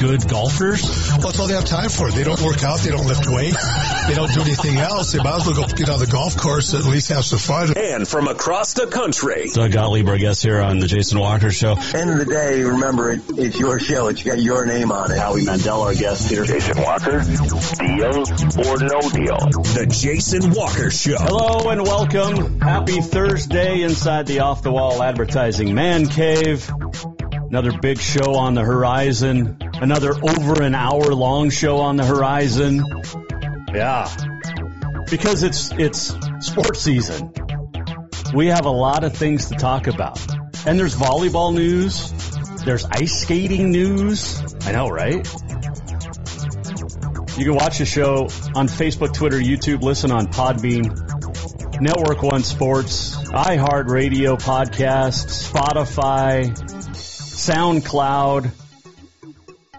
good golfers? Well, that's all they have time for. They don't work out. They don't lift weights. They don't do anything else. They might as well go get on the golf course at least have some fun. And from across the country, Doug Gottlieb, our guest here on the Jason Walker Show. End of the day, remember it, it's your show. It's got your name on it. Howie Mandel, our guest here. Jason Walker, deal or no deal? the Jason Walker Show. Hello and welcome. Happy Thursday inside the Off the Wall Advertising Man Cave. Another big show on the horizon. Another over an hour long show on the horizon. Yeah. Because it's it's sports season. We have a lot of things to talk about. And there's volleyball news. There's ice skating news. I know, right? You can watch the show on Facebook, Twitter, YouTube, listen on Podbean, Network One Sports, iHeartRadio podcasts, Spotify, SoundCloud.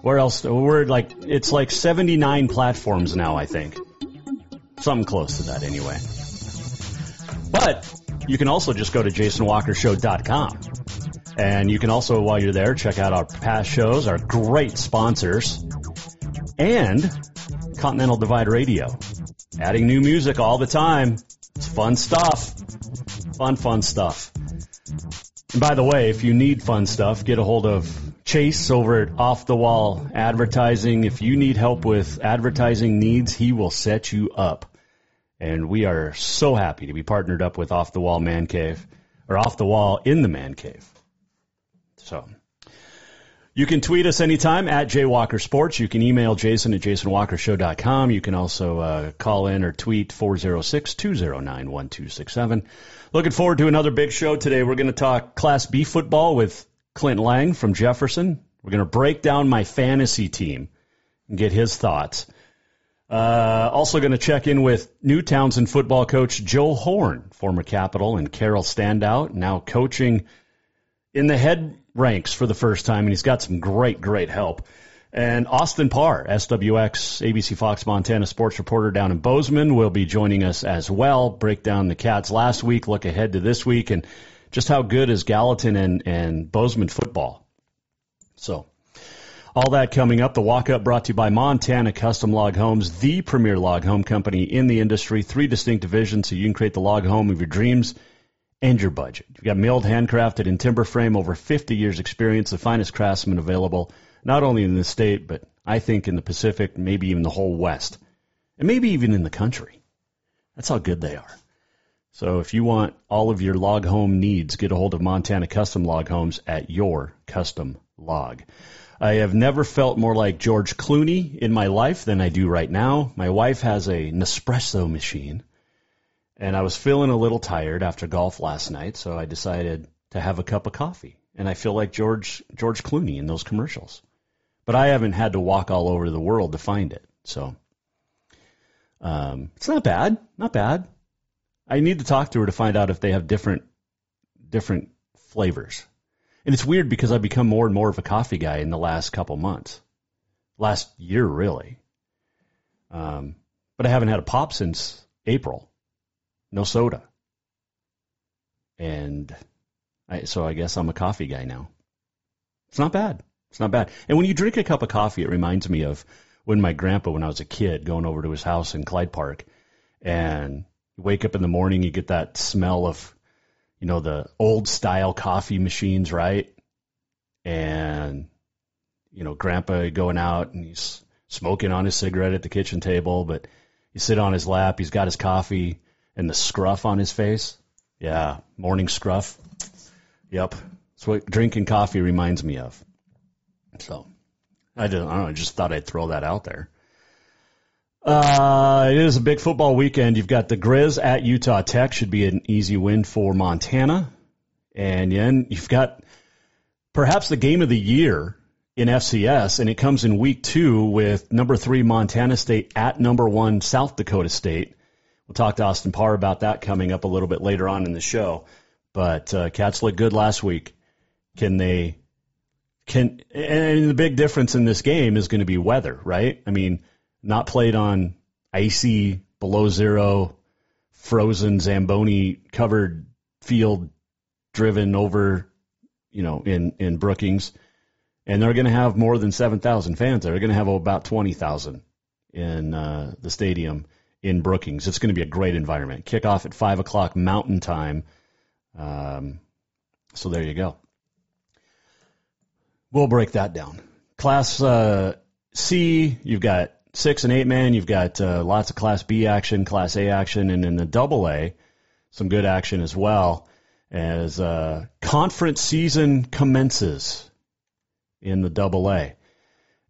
Where else? We're like, it's like 79 platforms now, I think. Something close to that anyway. But you can also just go to jasonwalkershow.com. And you can also, while you're there, check out our past shows, our great sponsors, and Continental Divide Radio. Adding new music all the time. It's fun stuff. Fun, fun stuff. And by the way, if you need fun stuff, get a hold of Chase over at Off the Wall Advertising. If you need help with advertising needs, he will set you up. And we are so happy to be partnered up with Off the Wall Man Cave, or Off the Wall in the Man Cave. So you can tweet us anytime at JWalker Sports. You can email Jason at JasonWalkerShow.com. You can also uh, call in or tweet 406 209 1267. Looking forward to another big show today. We're going to talk Class B football with Clint Layng from Jefferson. We're going to break down my fantasy team and get his thoughts. Uh, also going to check in with New Townsend football coach Joe Horne, former Capital and Carroll standout, now coaching in the head ranks for the first time, and he's got some great, great help. And Austin Parr, SWX, ABC Fox Montana sports reporter down in Bozeman, will be joining us as well. Break down the Cats last week, look ahead to this week, and just how good is Gallatin and, and Bozeman football. So, all that coming up. The walk up brought to you by Montana Custom Log Homes, the premier log home company in the industry. Three distinct divisions so you can create the log home of your dreams and your budget. You've got milled, handcrafted, in timber frame, over 50 years experience, the finest craftsmen available, not only in the state, but I think in the Pacific, maybe even the whole West, and maybe even in the country. That's how good they are. So if you want all of your log home needs, get a hold of Montana Custom Log Homes at your custom log. I have never felt more like George Clooney in my life than I do right now. My wife has a Nespresso machine and I was feeling a little tired after golf last night, so I decided to have a cup of coffee. And I feel like George George Clooney in those commercials. But I haven't had to walk all over the world to find it. So um, it's not bad. Not bad. I need to talk to her to find out if they have different different flavors. And it's weird because I've become more and more of a coffee guy in the last couple months. Last year really. Um, but I haven't had a pop since April no soda. And I, so I guess I'm a coffee guy now. It's not bad. It's not bad. And when you drink a cup of coffee, it reminds me of when my grandpa, when I was a kid, going over to his house in Clyde Park, and you wake up in the morning, you get that smell of, you know, the old style coffee machines, right? And, you know, grandpa going out and he's smoking on his cigarette at the kitchen table, but you sit on his lap, he's got his coffee, and the scruff on his face. Yeah, morning scruff. Yep. That's what drinking coffee reminds me of. So I, just, I know, I just thought I'd throw that out there. Uh, it is a big football weekend. You've got the Grizz at Utah Tech. Should be an easy win for Montana. And then you've got perhaps the game of the year in FCS, and it comes in week two with number three Montana State at number one South Dakota State. We'll talk to Austin Parr about that coming up a little bit later on in the show. But uh, Cats looked good last week. Can they? Can and the big difference in this game is going to be weather, right? I mean, not played on icy, below zero, frozen Zamboni covered field, driven over, you know, in in Brookings, and they're going to have more than seven thousand fans. They're going to have about twenty thousand in uh, the stadium in Brookings. It's going to be a great environment. Kickoff at five o'clock Mountain Time. Um, so there you go. We'll break that down. Class uh, C, you've got six and eight man. You've got uh, lots of Class B action, Class A action, and in the Double A, some good action as well as uh, conference season commences in the Double A,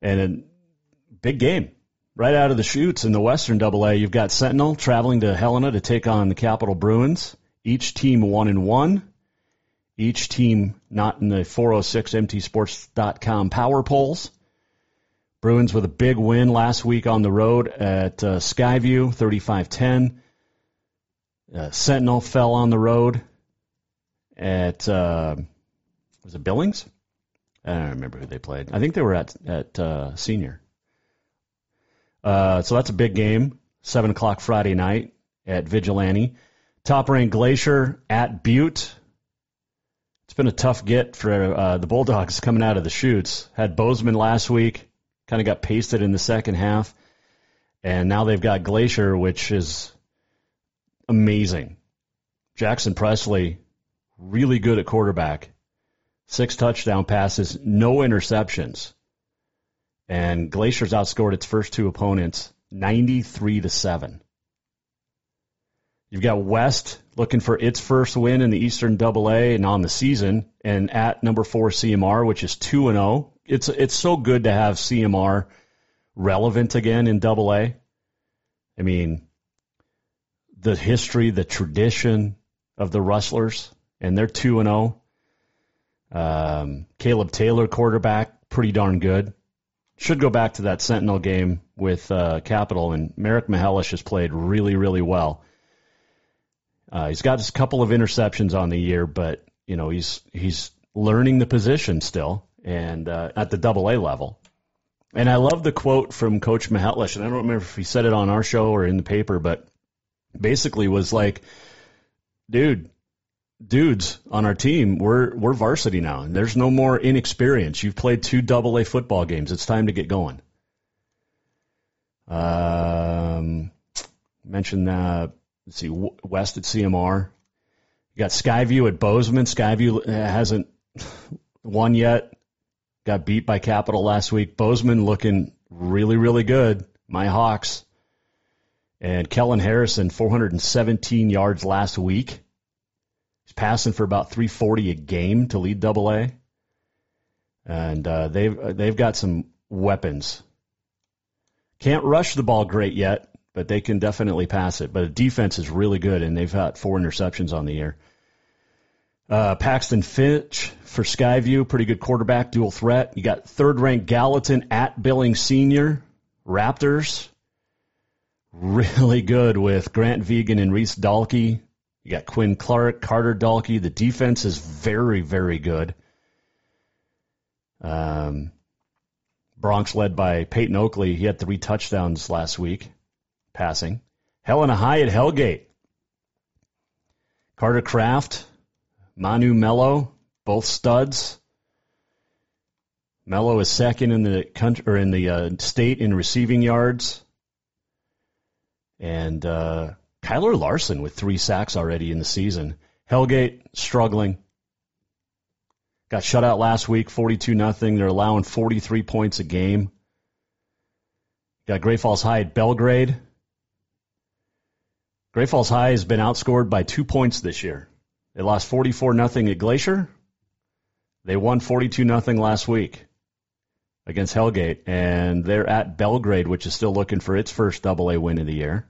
and a big game right out of the chutes in the Western Double A. You've got Sentinel traveling to Helena to take on the Capital Bruins. Each team one and one. Each team not in the 406mtsports.com power polls. Bruins with a big win last week on the road at uh, Skyview, 35-10. Uh, Sentinel fell on the road at uh, was it Billings? I don't remember who they played. I think they were at at uh, Senior. Uh, so that's a big game. Seven o'clock Friday night at Vigilante. Top ranked Glacier at Butte. Been a tough get for uh, the Bulldogs coming out of the chutes. Had Bozeman last week kind of got pasted in the second half. And now they've got Glacier, which is amazing. Jackson Presley, really good at quarterback. Six touchdown passes, no interceptions. And Glacier's outscored its first two opponents 93 to 7. You've got West looking for its first win in the Eastern Double A and on the season, and at number four CMR, which is two and zero. Oh it's it's so good to have CMR relevant again in Double A. I mean, the history, the tradition of the Rustlers, and they're two and zero. Oh. Um, Caleb Taylor, quarterback, pretty darn good. Should go back to that Sentinel game with uh, Capital, and Merrick Mihelish has played really, really well. Uh, he's got a couple of interceptions on the year, but you know he's he's learning the position still and uh, at the double A level. And I love the quote from Coach Mihelish, and I don't remember if he said it on our show or in the paper, but basically was like, dude, dudes on our team, we're we're varsity now, and there's no more inexperience. You've played two double A football games. It's time to get going. Um, mentioned uh, let's see, West at CMR. You got Skyview at Bozeman. Skyview hasn't won yet. Got beat by Capital last week. Bozeman looking really, really good. My Hawks. And Kellen Harrison, 417 yards last week. He's passing for about 340 a game to lead Double A. And uh, they've they've got some weapons. Can't rush the ball great yet, but they can definitely pass it. But the defense is really good, and they've got four interceptions on the year. Uh, Paxton Finch for Skyview, pretty good quarterback, dual threat. You got third ranked Gallatin at Billings Senior. Raptors, really good with Grant Vegan and Reese Dalkey. You got Quinn Clark, Carter Dalkey. The defense is very, very good. Um, Broncs led by Peyton Oakley. He had three touchdowns last week, passing. Helena High at Hellgate. Carter Kraft, Manu Mello, both studs. Mello is second in the country or in the uh, state in receiving yards, and uh, Kyler Larson with three sacks already in the season. Hellgate struggling. Got shut out last week, 42 nothing. They're allowing 43 points a game. Got Great Falls High at Belgrade. Great Falls High has been outscored by two points this year. They lost 44 nothing at Glacier. They won 42 nothing last week against Hellgate, and they're at Belgrade, which is still looking for its first Double A win of the year.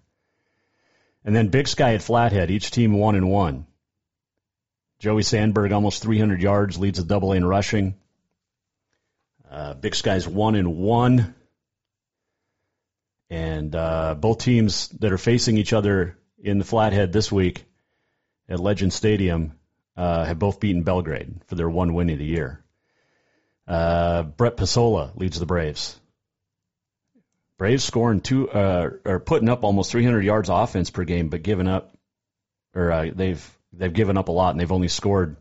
And then Big Sky at Flathead, each team one and one. Joey Sandberg almost 300 yards, leads the double A in rushing. Uh, Big Sky's one and one, and uh, both teams that are facing each other in the Flathead this week at Legend Stadium uh, have both beaten Belgrade for their one win of the year. Uh, Brett Pasola leads the Braves. Braves scoring two uh, or putting up almost 300 yards offense per game, but giving up or uh, they've they've given up a lot, and they've only scored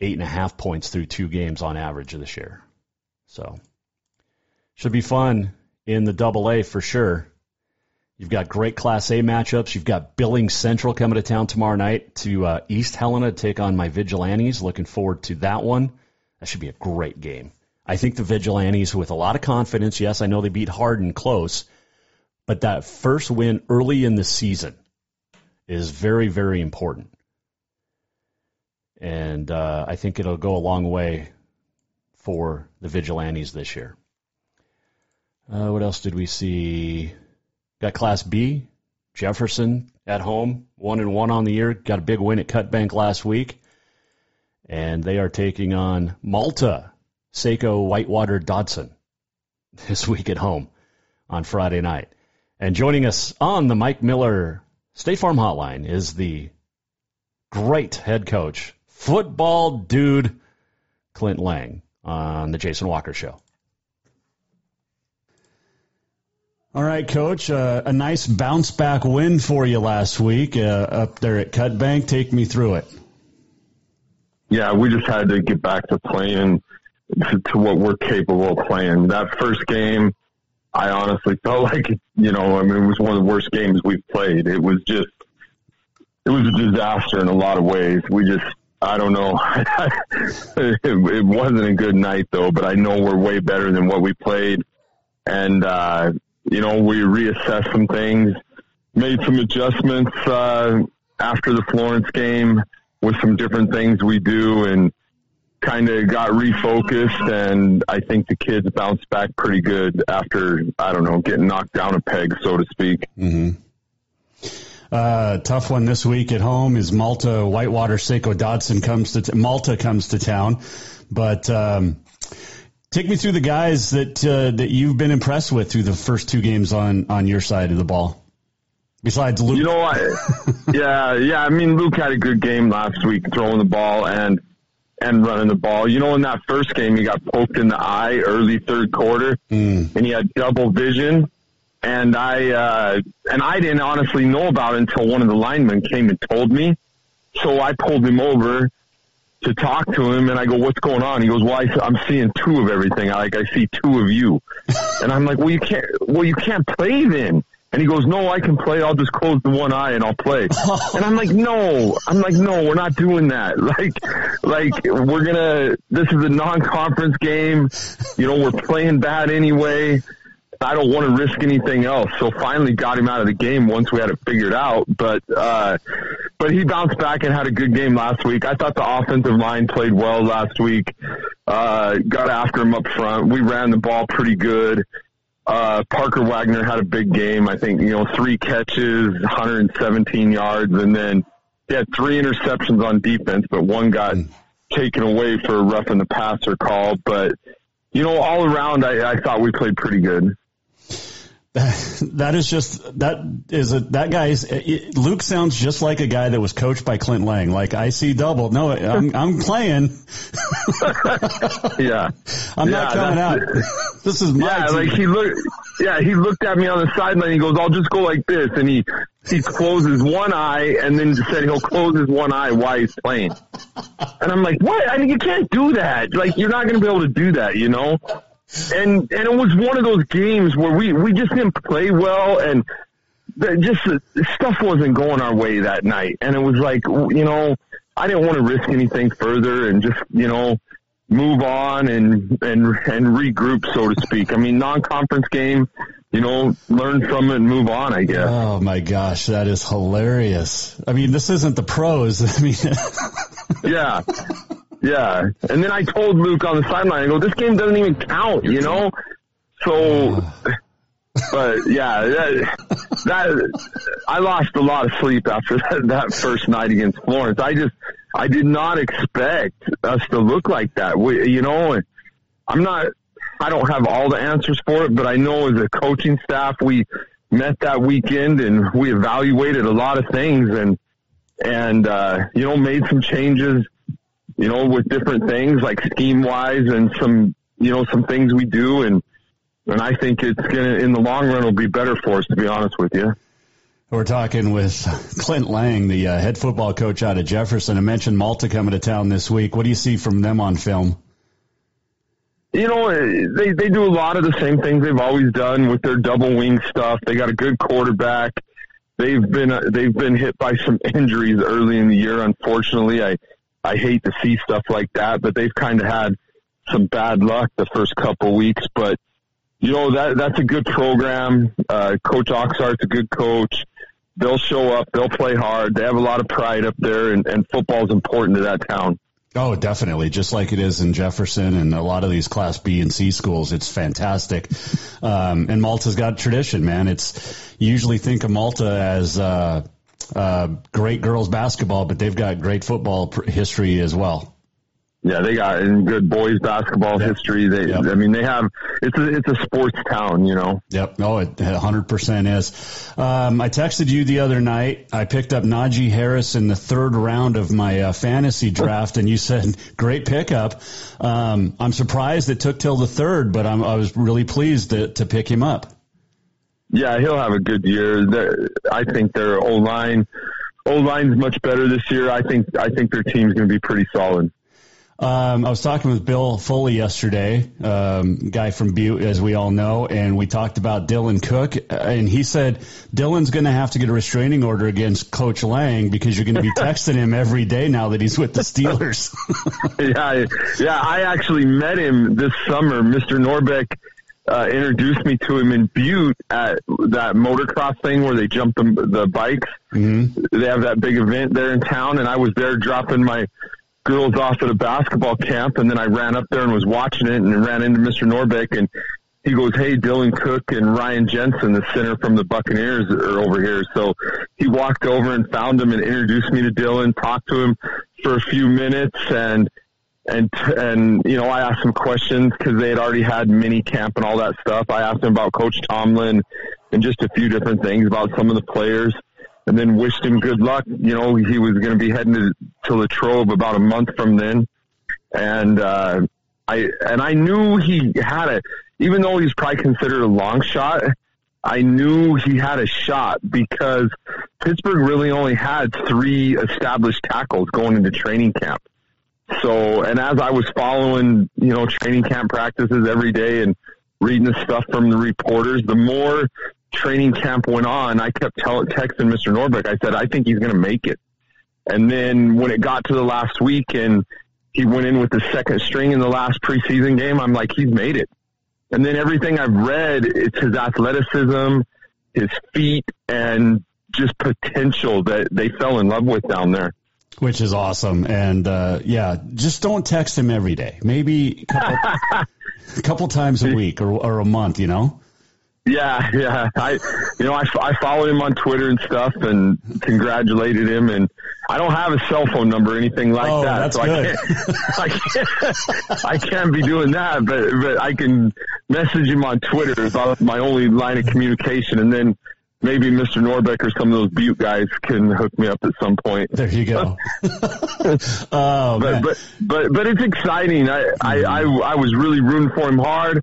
eight and a half points through two games on average this year. So should be fun in the Double A for sure. You've got great Class A matchups. You've got Billings Central coming to town tomorrow night to uh, East Helena to take on my Vigilantes. Looking forward to that one. That should be a great game. I think the Vigilantes, with a lot of confidence, yes, I know they beat Hardin close, but that first win early in the season is very, very important. And uh, I think it'll go a long way for the Vigilantes this year. Uh, what else did we see? Got Class B, Jefferson at home, one and one on the year. Got a big win at Cutbank last week, and they are taking on Malta, Saco, Whitewater, Dodson this week at home on Friday night. And joining us on the Mike Miller State Farm Hotline is the great head coach, football dude, Clint Layng on the Jason Walker Show. All right, Coach. Uh, a nice bounce back win for you last week uh, up there at Cutbank. Take me through it. Yeah, we just had to get back to playing to, to what we're capable of playing. That first game, I honestly felt like, you know, I mean, it was one of the worst games we've played. It was just, it was a disaster in a lot of ways. We just, I don't know. it, it wasn't a good night though, but I know we're way better than what we played. And, uh, you know, we reassessed some things, made some adjustments, uh, after the Florence game with some different things we do and kind of got refocused and I think the kids bounced back pretty good after, I don't know, getting knocked down a peg, so to speak. Mm-hmm. Uh, tough one this week at home is Malta Whitewater Saco Dodson comes to t- Malta comes to town, but um, take me through the guys that uh, that you've been impressed with through the first two games on on your side of the ball. Besides Luke, you know, I, yeah, yeah. I mean, Luke had a good game last week throwing the ball and and running the ball. You know, in that first game, he got poked in the eye early third quarter, mm. and he had double vision and I uh, and I didn't honestly know about it until one of the linemen came and told me. So I pulled him over to talk to him, and I go, "What's going on?" He goes, "Well, I, I'm seeing two of everything. I, like I see two of you." and I'm like, "Well, you can't. Well, you can't play then." And he goes, "No, I can play. I'll just close the one eye and I'll play." and I'm like, "No." I'm like, "No, we're not doing that. Like, like we're gonna. This is a non-conference game. You know, we're playing bad anyway." I don't want to risk anything else. So finally got him out of the game once we had it figured out. But, uh, but he bounced back and had a good game last week. I thought the offensive line played well last week. Uh, got after him up front. We ran the ball pretty good. Uh, Parker Wagner had a big game. I think, you know, three catches, 117 yards, and then he had three interceptions on defense, but one got taken away for a roughing the passer call. But, you know, all around, I, I thought we played pretty good. That is just that is a that guy is Luke sounds just like a guy that was coached by Clint Layng. Like I see double. No, I'm I'm playing. yeah, I'm yeah, not coming out. this is my yeah. team. Like he looked. Yeah, he looked at me on the sideline. He goes, "I'll just go like this," and he he closes one eye and then said he'll close his one eye while he's playing. And I'm like, "What? I mean, you can't do that. Like, you're not going to be able to do that, you know." And and it was one of those games where we we just didn't play well and just stuff wasn't going our way that night. And it was like you know I didn't want to risk anything further and just you know move on and and and regroup so to speak. I mean non-conference game you know learn from it and move on I guess. Oh my gosh that is hilarious. I mean this isn't the pros. I mean yeah yeah. And then I told Luke on the sideline, I go, this game doesn't even count, you know? So, but yeah, that, that, I lost a lot of sleep after that, that first night against Florence. I just, I did not expect us to look like that. We, you know, I'm not, I don't have all the answers for it, but I know as a coaching staff, we met that weekend and we evaluated a lot of things and, and, uh, you know, made some changes, you know, with different things like scheme wise and some, you know, some things we do. And, and I think it's going to, in the long run, will be better for us, to be honest with you. We're talking with Clint Layng, the uh, head football coach out of Jefferson. I mentioned Malta coming to town this week. What do you see from them on film? You know, they they do a lot of the same things they've always done with their double wing stuff. They got a good quarterback. They've been uh, they've been hit by some injuries early in the year. Unfortunately, I I hate to see stuff like that, but they've kind of had some bad luck the first couple weeks. But you know that that's a good program. Uh, coach Oxart's a good coach they'll show up, they'll play hard. They have a lot of pride up there, and, and football is important to that town. Oh, definitely. Just like it is in Jefferson and a lot of these Class B and C schools, it's fantastic. Um, and Malta's got tradition, man. It's you usually think of Malta as uh, uh, great girls basketball, but they've got great football history as well. Yeah, they got in good boys basketball yep. history. They, yep. I mean, they have. It's a it's a sports town, you know. Yep. Oh, it 100 percent is. Um, I texted you the other night. I picked up Najee Harris in the third round of my uh, fantasy draft, and you said great pickup. Um, I'm surprised it took till the third, but I'm, I was really pleased to, to pick him up. Yeah, he'll have a good year. They're, I think their O line, O line's much better this year. I think I think their team's going to be pretty solid. Um, I was talking with Bill Foley yesterday, um, guy from Butte, as we all know, and we talked about Dylan Cook, and he said Dylan's going to have to get a restraining order against Coach Layng because you're going to be texting him every day now that he's with the Steelers. yeah, yeah. I actually met him this summer. Mr. Norbeck uh, introduced me to him in Butte at that motocross thing where they jump the, the bikes. Mm-hmm. They have that big event there in town, and I was there dropping my girls off at a basketball camp, and then I ran up there and was watching it, and ran into Mr. Norbeck, and he goes, "Hey, Dylan Cook and Ryan Jensen, the center from the Buccaneers, are over here." So he walked over and found him and introduced me to Dylan, talked to him for a few minutes, and and and you know, I asked him questions because they had already had mini camp and all that stuff. I asked him about Coach Tomlin and just a few different things about some of the players and then wished him good luck. You know, he was going to be heading to, to Latrobe about a month from then. And, uh, I, and I knew he had it, even though he's probably considered a long shot. I knew he had a shot because Pittsburgh really only had three established tackles going into training camp. So, and as I was following, you know, training camp practices every day and reading the stuff from the reporters, the more training camp went on, I kept tell, texting Mr. Norbeck. I said, I think he's going to make it. And then when it got to the last week and he went in with the second string in the last preseason game, I'm like, he's made it. And then everything I've read, it's his athleticism, his feet, and just potential that they fell in love with down there. Which is awesome. And uh, yeah, just don't text him every day. Maybe a couple, a couple times a week or, or a month, you know? Yeah, yeah. I, you know, I, I followed him on Twitter and stuff and congratulated him. And I don't have a cell phone number or anything like oh, that. so good. I can't, I can't, I can't be doing that, but, but I can message him on Twitter about my only line of communication. And then maybe Mr. Norbeck or some of those Butte guys can hook me up at some point. There you go. oh, but, but, but, but it's exciting. I, I, mm-hmm. I, I was really rooting for him hard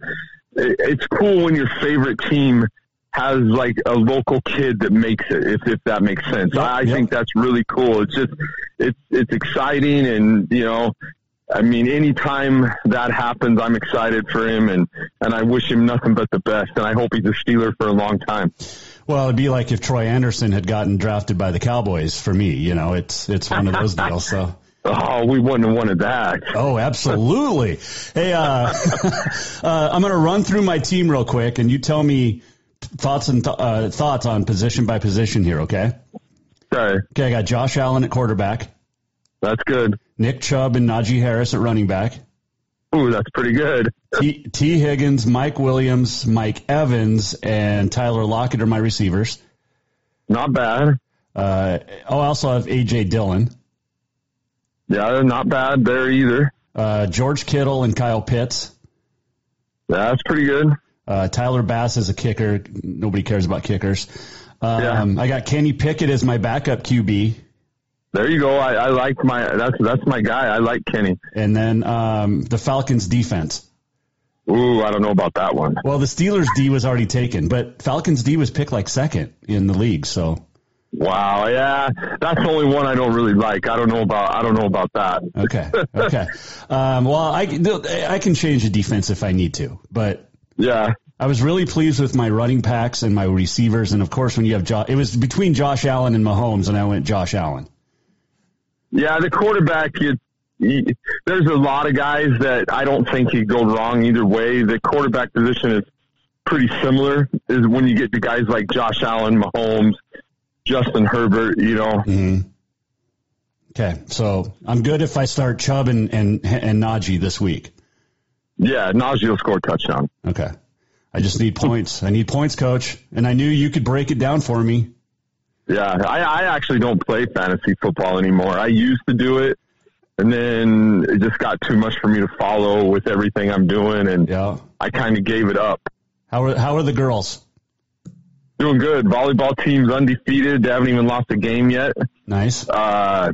it's cool when your favorite team has like a local kid that makes it, if if that makes sense. Yep, I yep. think that's really cool. It's just it's it's exciting, and you know, I mean, anytime that happens, I'm excited for him, and and I wish him nothing but the best, and I hope he's a Steeler for a long time. Well, it'd be like if Troy Anderson had gotten drafted by the Cowboys. For me, you know, it's it's one of those deals. So. Oh, we wouldn't have wanted that. Oh, absolutely. hey, uh, uh, I'm going to run through my team real quick, and you tell me thoughts and th- uh, thoughts on position by position here. Okay. Okay. Okay. I got Josh Allen at quarterback. That's good. Nick Chubb and Najee Harris at running back. Ooh, that's pretty good. T, T. Higgins, Mike Williams, Mike Evans, and Tyler Lockett are my receivers. Not bad. Uh, oh, I also have AJ Dillon. Yeah, they're not bad there either. Uh, George Kittle and Kyle Pitts. Yeah, that's pretty good. Uh, Tyler Bass is a kicker. Nobody cares about kickers. Um, Yeah. I got Kenny Pickett as my backup QB. There you go. I, I like my that's that's my guy. I like Kenny. And then um, the Falcons defense. Ooh, I don't know about that one. Well, the Steelers D was already taken, but Falcons D was picked like second in the league. So Wow, yeah, that's the only one I don't really like. I don't know about I don't know about that. okay, okay. um, well, I I can change the defense if I need to, but Yeah, I was really pleased with my running packs and my receivers, and of course, when you have jo- it was between Josh Allen and Mahomes, and I went Josh Allen. Yeah. The quarterback, there's a lot of guys that I don't think you go wrong either way. The quarterback position is pretty similar. Is when you get to guys like Josh Allen, Mahomes, Justin Herbert. You know, Mm-hmm. Okay, so I'm good if I start Chubb and and and Najee this week. yeah, Najee will score a touchdown. Okay, I just need points. I need points, coach, and I knew you could break it down for me. Yeah, I, I actually don't play fantasy football anymore. I used to do it, and then it just got too much for me to follow with everything I'm doing, and Yeah. I kind of gave it up. How are how are the girls? Doing good. Volleyball team's undefeated. They haven't even lost a game yet. Nice. Uh,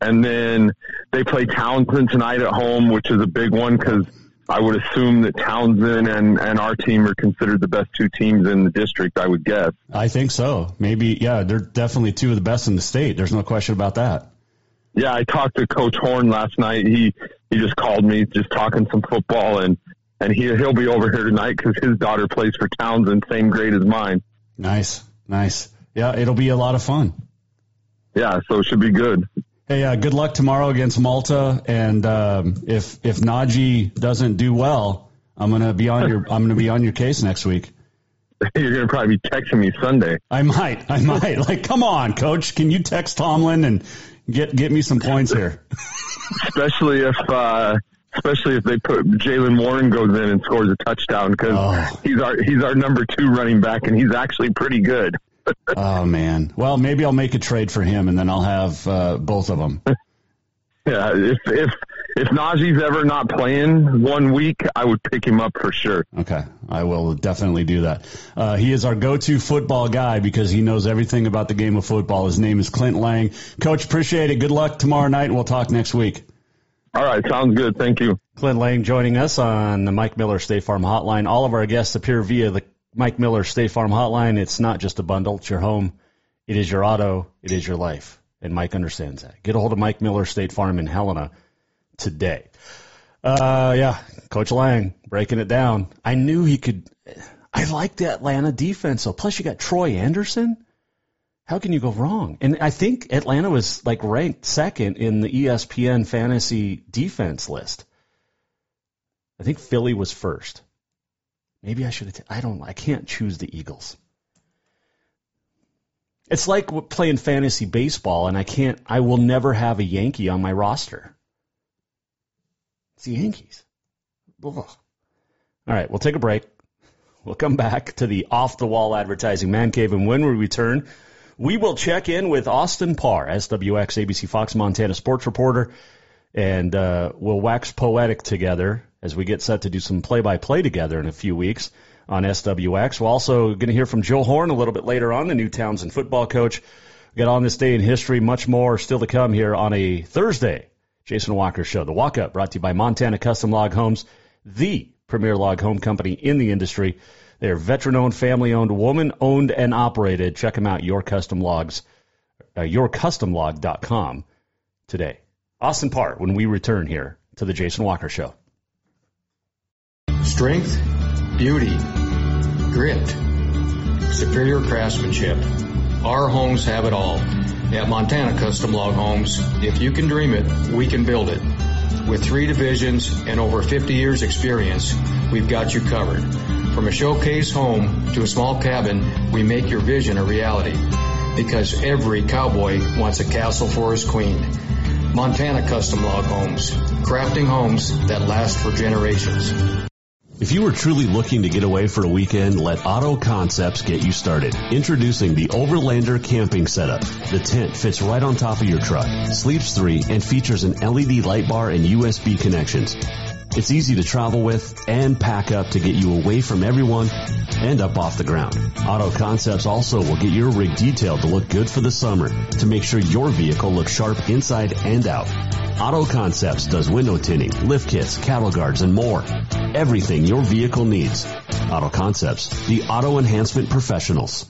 and then they play Townsend tonight at home, which is a big one because I would assume that Townsend and, and our team are considered the best two teams in the district, I would guess. I think so. Maybe yeah, they're definitely two of the best in the state. There's no question about that. Yeah, I talked to Coach Horne last night. He he just called me, just talking some football, and and he he'll be over here tonight because his daughter plays for Townsend, same grade as mine. Nice, nice. Yeah, it'll be a lot of fun. Yeah, so it should be good. Hey, uh, good luck tomorrow against Malta. And um, if if Najee doesn't do well, I'm gonna be on your I'm gonna be on your case next week. You're gonna probably be texting me Sunday. I might, I might. Like, come on, coach, can you text Tomlin and get get me some points here? especially if uh, especially if they put Jaylen Warren goes in and scores a touchdown because Oh. he's our he's our number two running back and he's actually pretty good. Oh man. Well, maybe I'll make a trade for him, and then I'll have uh, both of them. Yeah, if if if Najee's ever not playing one week, I would pick him up for sure. Okay, I will definitely do that. Uh, he is our go-to football guy because he knows everything about the game of football. His name is Clint Layng. Coach, appreciate it. Good luck tomorrow night, and we'll talk next week. All right, sounds good. Thank you. Clint Layng joining us on the Mike Miller State Farm Hotline. All of our guests appear via the Mike Miller State Farm Hotline. It's not just a bundle; it's your home, it is your auto, it is your life, and Mike understands that. Get a hold of Mike Miller State Farm in Helena today. Uh, yeah, Coach Layng breaking it down. I knew he could. I like the Atlanta defense. So plus you got Troy Anderson. How can you go wrong? And I think Atlanta was like ranked second in the ESPN fantasy defense list. I think Philly was first. Maybe I should I don't. I can't choose the Eagles. It's like playing fantasy baseball, and I can't. I will never have a Yankee on my roster. It's the Yankees. Ugh. All right, we'll take a break. We'll come back to the off the wall advertising man cave, and when we return, we will check in with Austin Parr, SWX ABC Fox Montana sports reporter, and uh, we'll wax poetic together as we get set to do some play by play together in a few weeks on SWX. We're also going to hear from Joe Horne a little bit later on, the new Townsend football coach. We got on this day in history, much more still to come here on a Thursday. Jason Walker Show. The Walk Up brought to you by Montana Custom Log Homes, the premier log home company in the industry. They're veteran owned, family owned, woman owned, and operated. Check them out, Your Custom Logs, uh, yourcustomlog.com today. Austin Parr when we return here to the Jason Walker Show. Strength, beauty, grit, superior craftsmanship. Our homes have it all. At Montana Custom Log Homes, if you can dream it, we can build it. With three divisions and over 50 years experience, we've got you covered. From a showcase home to a small cabin, we make your vision a reality. Because every cowboy wants a castle for his queen. Montana Custom Log Homes, crafting homes that last for generations. If you are truly looking to get away for a weekend, let Auto Concepts get you started. Introducing the Overlander camping setup. The tent fits right on top of your truck, sleeps three, and features an LED light bar and USB connections. It's easy to travel with and pack up to get you away from everyone and up off the ground. Auto Concepts also will get your rig detailed to look good for the summer to make sure your vehicle looks sharp inside and out. Auto Concepts does window tinting, lift kits, cattle guards, and more. Everything your vehicle needs. Auto Concepts, the auto enhancement professionals.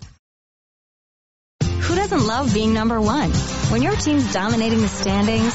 Who doesn't love being number one? When your team's dominating the standings,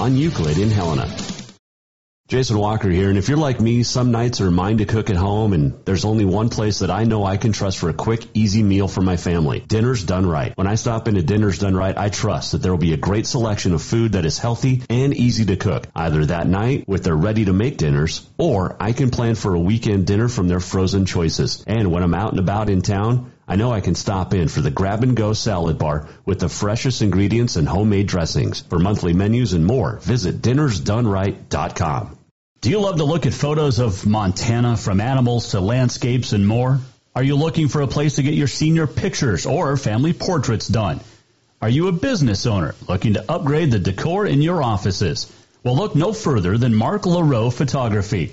on Euclid in Helena. Jason Walker here, and if you're like me, some nights are mine to cook at home, and there's only one place that I know I can trust for a quick, easy meal for my family. Dinner's Done Right. When I stop into Dinner's Done Right, I trust that there will be a great selection of food that is healthy and easy to cook, either that night with their ready-to-make dinners, or I can plan for a weekend dinner from their frozen choices. And when I'm out and about in town, I know I can stop in for the grab and go salad bar with the freshest ingredients and homemade dressings. For monthly menus and more, visit dinnersdoneright.com. Do you love to look at photos of Montana from animals to landscapes and more? Are you looking for a place to get your senior pictures or family portraits done? Are you a business owner looking to upgrade the decor in your offices? Well, look no further than Mark LaRoe Photography.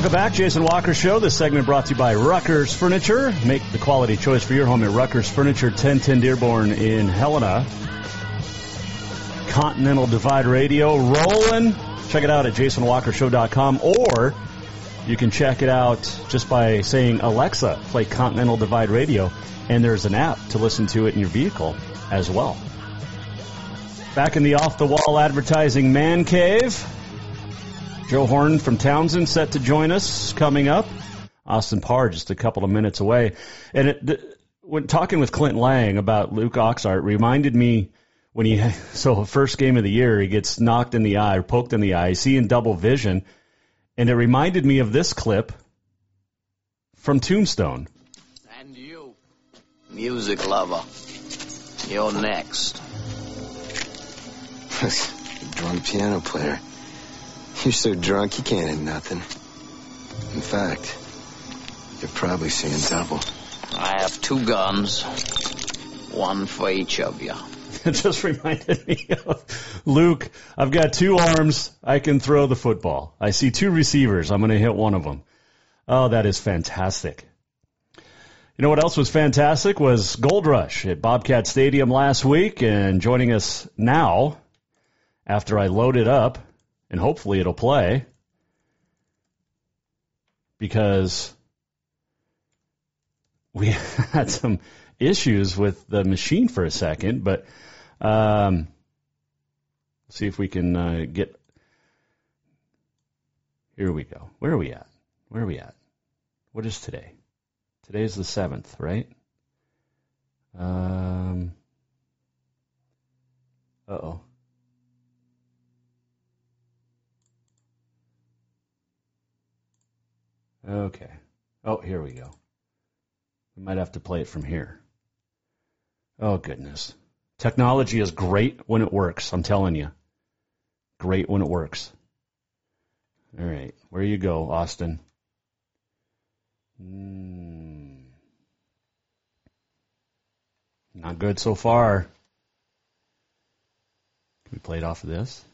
Welcome back, Jason Walker Show. This segment brought to you by Rucker's Furniture. Make the quality choice for your home at Rucker's Furniture, 1010 Dearborn in Helena. Continental Divide Radio rolling. Check it out at jasonwalkershow.com or you can check it out just by saying, Alexa, play Continental Divide Radio, and there's an app to listen to it in your vehicle as well. Back in the off the wall advertising man cave. Joe Horne from Townsend set to join us coming up. Austin Parr just a couple of minutes away. And it, the, when talking with Clint Layng about Luke Oxart reminded me when he so first game of the year he gets knocked in the eye or poked in the eye, seeing double vision, and it reminded me of this clip from Tombstone. And you, music lover, you're next. Drunk piano player. You're so drunk you can't hit nothing. In fact, you're probably seeing double. I have two guns, one for each of you. It just reminded me of Luke. I've got two arms. I can throw the football. I see two receivers. I'm going to hit one of them. Oh, that is fantastic. You know what else was fantastic was Gold Rush at Bobcat Stadium last week, and joining us now, after I load it up, and hopefully it'll play, because we had some issues with the machine for a second, but um, see if we can uh, get. Here we go. Where are we at? Where are we at? What is today? Today is the seventh, right? Um. Uh oh. Okay. Oh, here we go. We might have to play it from here. Oh, goodness. Technology is great when it works, I'm telling you. Great when it works. All right. Where you go, Austin? Mm. Not good so far. Can we play it off of this?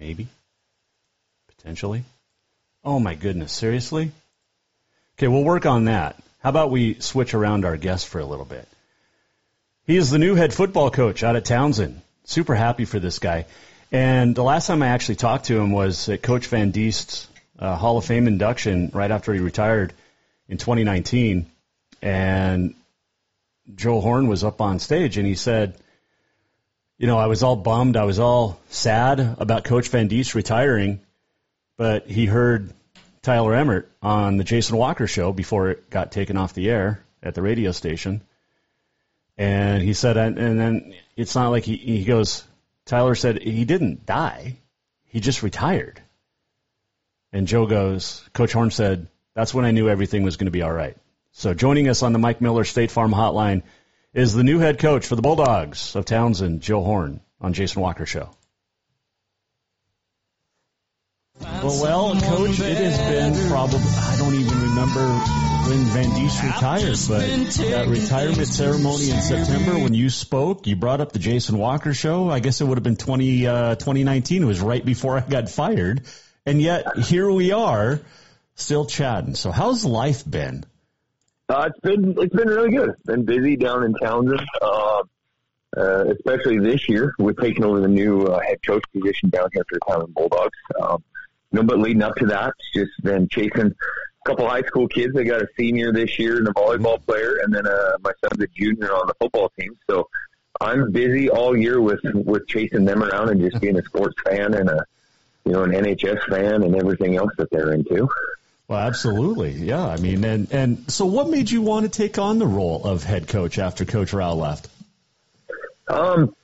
Maybe. Potentially. Oh my goodness, seriously? Okay, we'll work on that. How about we switch around our guest for a little bit? He is the new head football coach out at Townsend. Super happy for this guy. And the last time I actually talked to him was at Coach Van Diest's uh, Hall of Fame induction right after he retired in 2019. And Joe Horne was up on stage and he said, you know, I was all bummed. I was all sad about Coach Van Diest retiring, but he heard Tyler Emmert on the Jason Walker show before it got taken off the air at the radio station. And he said, and, and then it's not like he, he goes, Tyler said he didn't die. He just retired. And Joe goes, Coach Horne said, that's when I knew everything was going to be all right. So joining us on the Mike Miller State Farm Hotline is the new head coach for the Bulldogs of Townsend, Joe Horne, on Jason Walker Show. Well, well, Coach, it has been probably, I don't even remember when Van Diest retired, but that retirement ceremony in September when you spoke, you brought up the Jason Walker show. I guess it would have been 20, uh, 2019. It was right before I got fired. And yet here we are still chatting. So how's life been? Uh, it's been it's been really good. Been busy down in Townsend, uh, uh, especially this year with taking over the new uh, head coach position down here for the Townsend Bulldogs. Um, know, but leading up to that, it's just been chasing a couple high school kids. I got a senior this year and a volleyball player, and then uh, my son's a junior on the football team. So I'm busy all year with with chasing them around and just being a sports fan and a you know an NHS fan and everything else that they're into. Well, absolutely. Yeah. I mean, and, and so what made you want to take on the role of head coach after Coach Rao left? Um,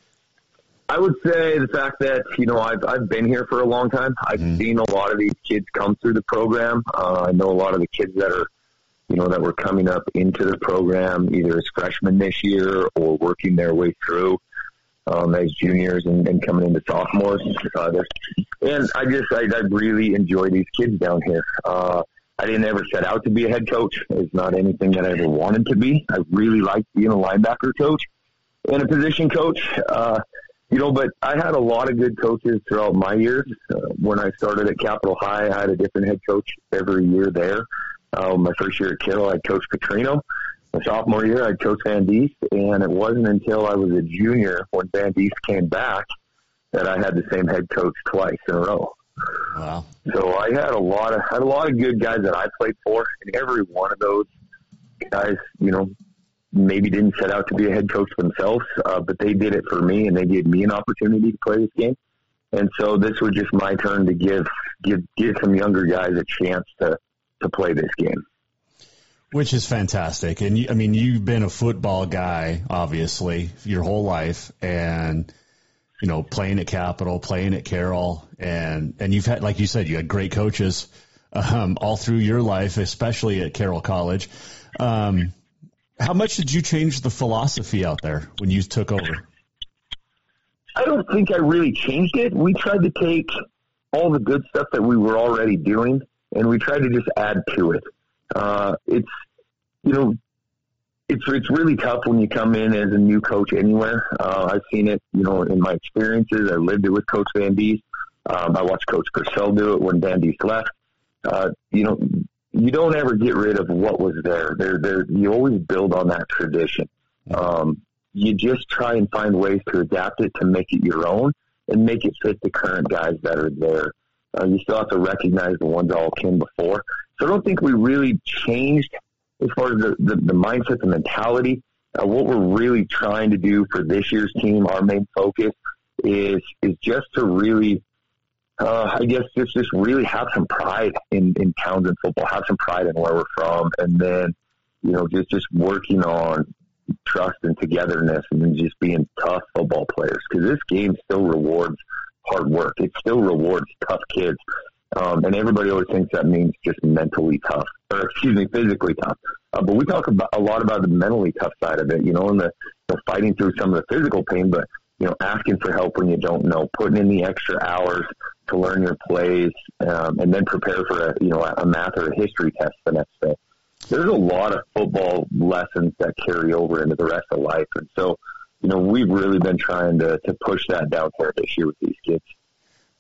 I would say the fact that, you know, I've, I've been here for a long time. I've mm. seen a lot of these kids come through the program. Uh, I know a lot of the kids that are, you know, that were coming up into the program either as freshmen this year or working their way through um, as juniors and, and coming into sophomores. Uh, and I just, I, I really enjoy these kids down here. Uh, I didn't ever set out to be a head coach. It's not anything that I ever wanted to be. I really liked being a linebacker coach and a position coach. Uh, you know, but I had a lot of good coaches throughout my years. Uh, when I started at Capital High, I had a different head coach every year there. Uh, my first year at Carroll, I had Coach Petrino. My sophomore year, I had Coach Van Diest, and it wasn't until I was a junior when Van Diest came back that I had the same head coach twice in a row. Wow. So I had a lot of had a lot of good guys that I played for, and every one of those guys, you know, maybe didn't set out to be a head coach themselves, uh, but they did it for me, and they gave me an opportunity to play this game. And so this was just my turn to give give give some younger guys a chance to to play this game. Which is fantastic, and you, I mean, you've been a football guy, obviously, your whole life, and you know, playing at Capital, playing at Carroll, and and you've had, like you said, you had great coaches um, all through your life, especially at Carroll College. Um, how much did you change the philosophy out there when you took over? I don't think I really changed it. We tried to take all the good stuff that we were already doing, and we tried to just add to it. Uh, it's you know it's it's really tough when you come in as a new coach anywhere. Uh, I've seen it, you know, in my experiences. I lived it with Coach Van Diest. Um, I watched Coach Purcell do it when Van Diest left. uh, you know, you don't ever get rid of what was there. There, there, you always build on that tradition. Um, you just try and find ways to adapt it to make it your own and make it fit the current guys that are there. Uh, you still have to recognize the ones all came before. So I don't think we really changed as far as the, the, the mindset, the mentality. Uh, what we're really trying to do for this year's team, our main focus is is just to really, uh, I guess, just just really have some pride in in Townsend football, have some pride in where we're from, and then you know just just working on trust and togetherness, and then just being tough football players because this game still rewards hard work. It still rewards tough kids. Um, and everybody always thinks that means just mentally tough, or excuse me, physically tough. Uh, but we talk about a lot about the mentally tough side of it, you know, and the, the fighting through some of the physical pain, but you know, asking for help when you don't know, putting in the extra hours to learn your plays, um, and then prepare for a you know a math or a history test the next day. There's a lot of football lessons that carry over into the rest of life, and so you know we've really been trying to to push that down there this year with these kids.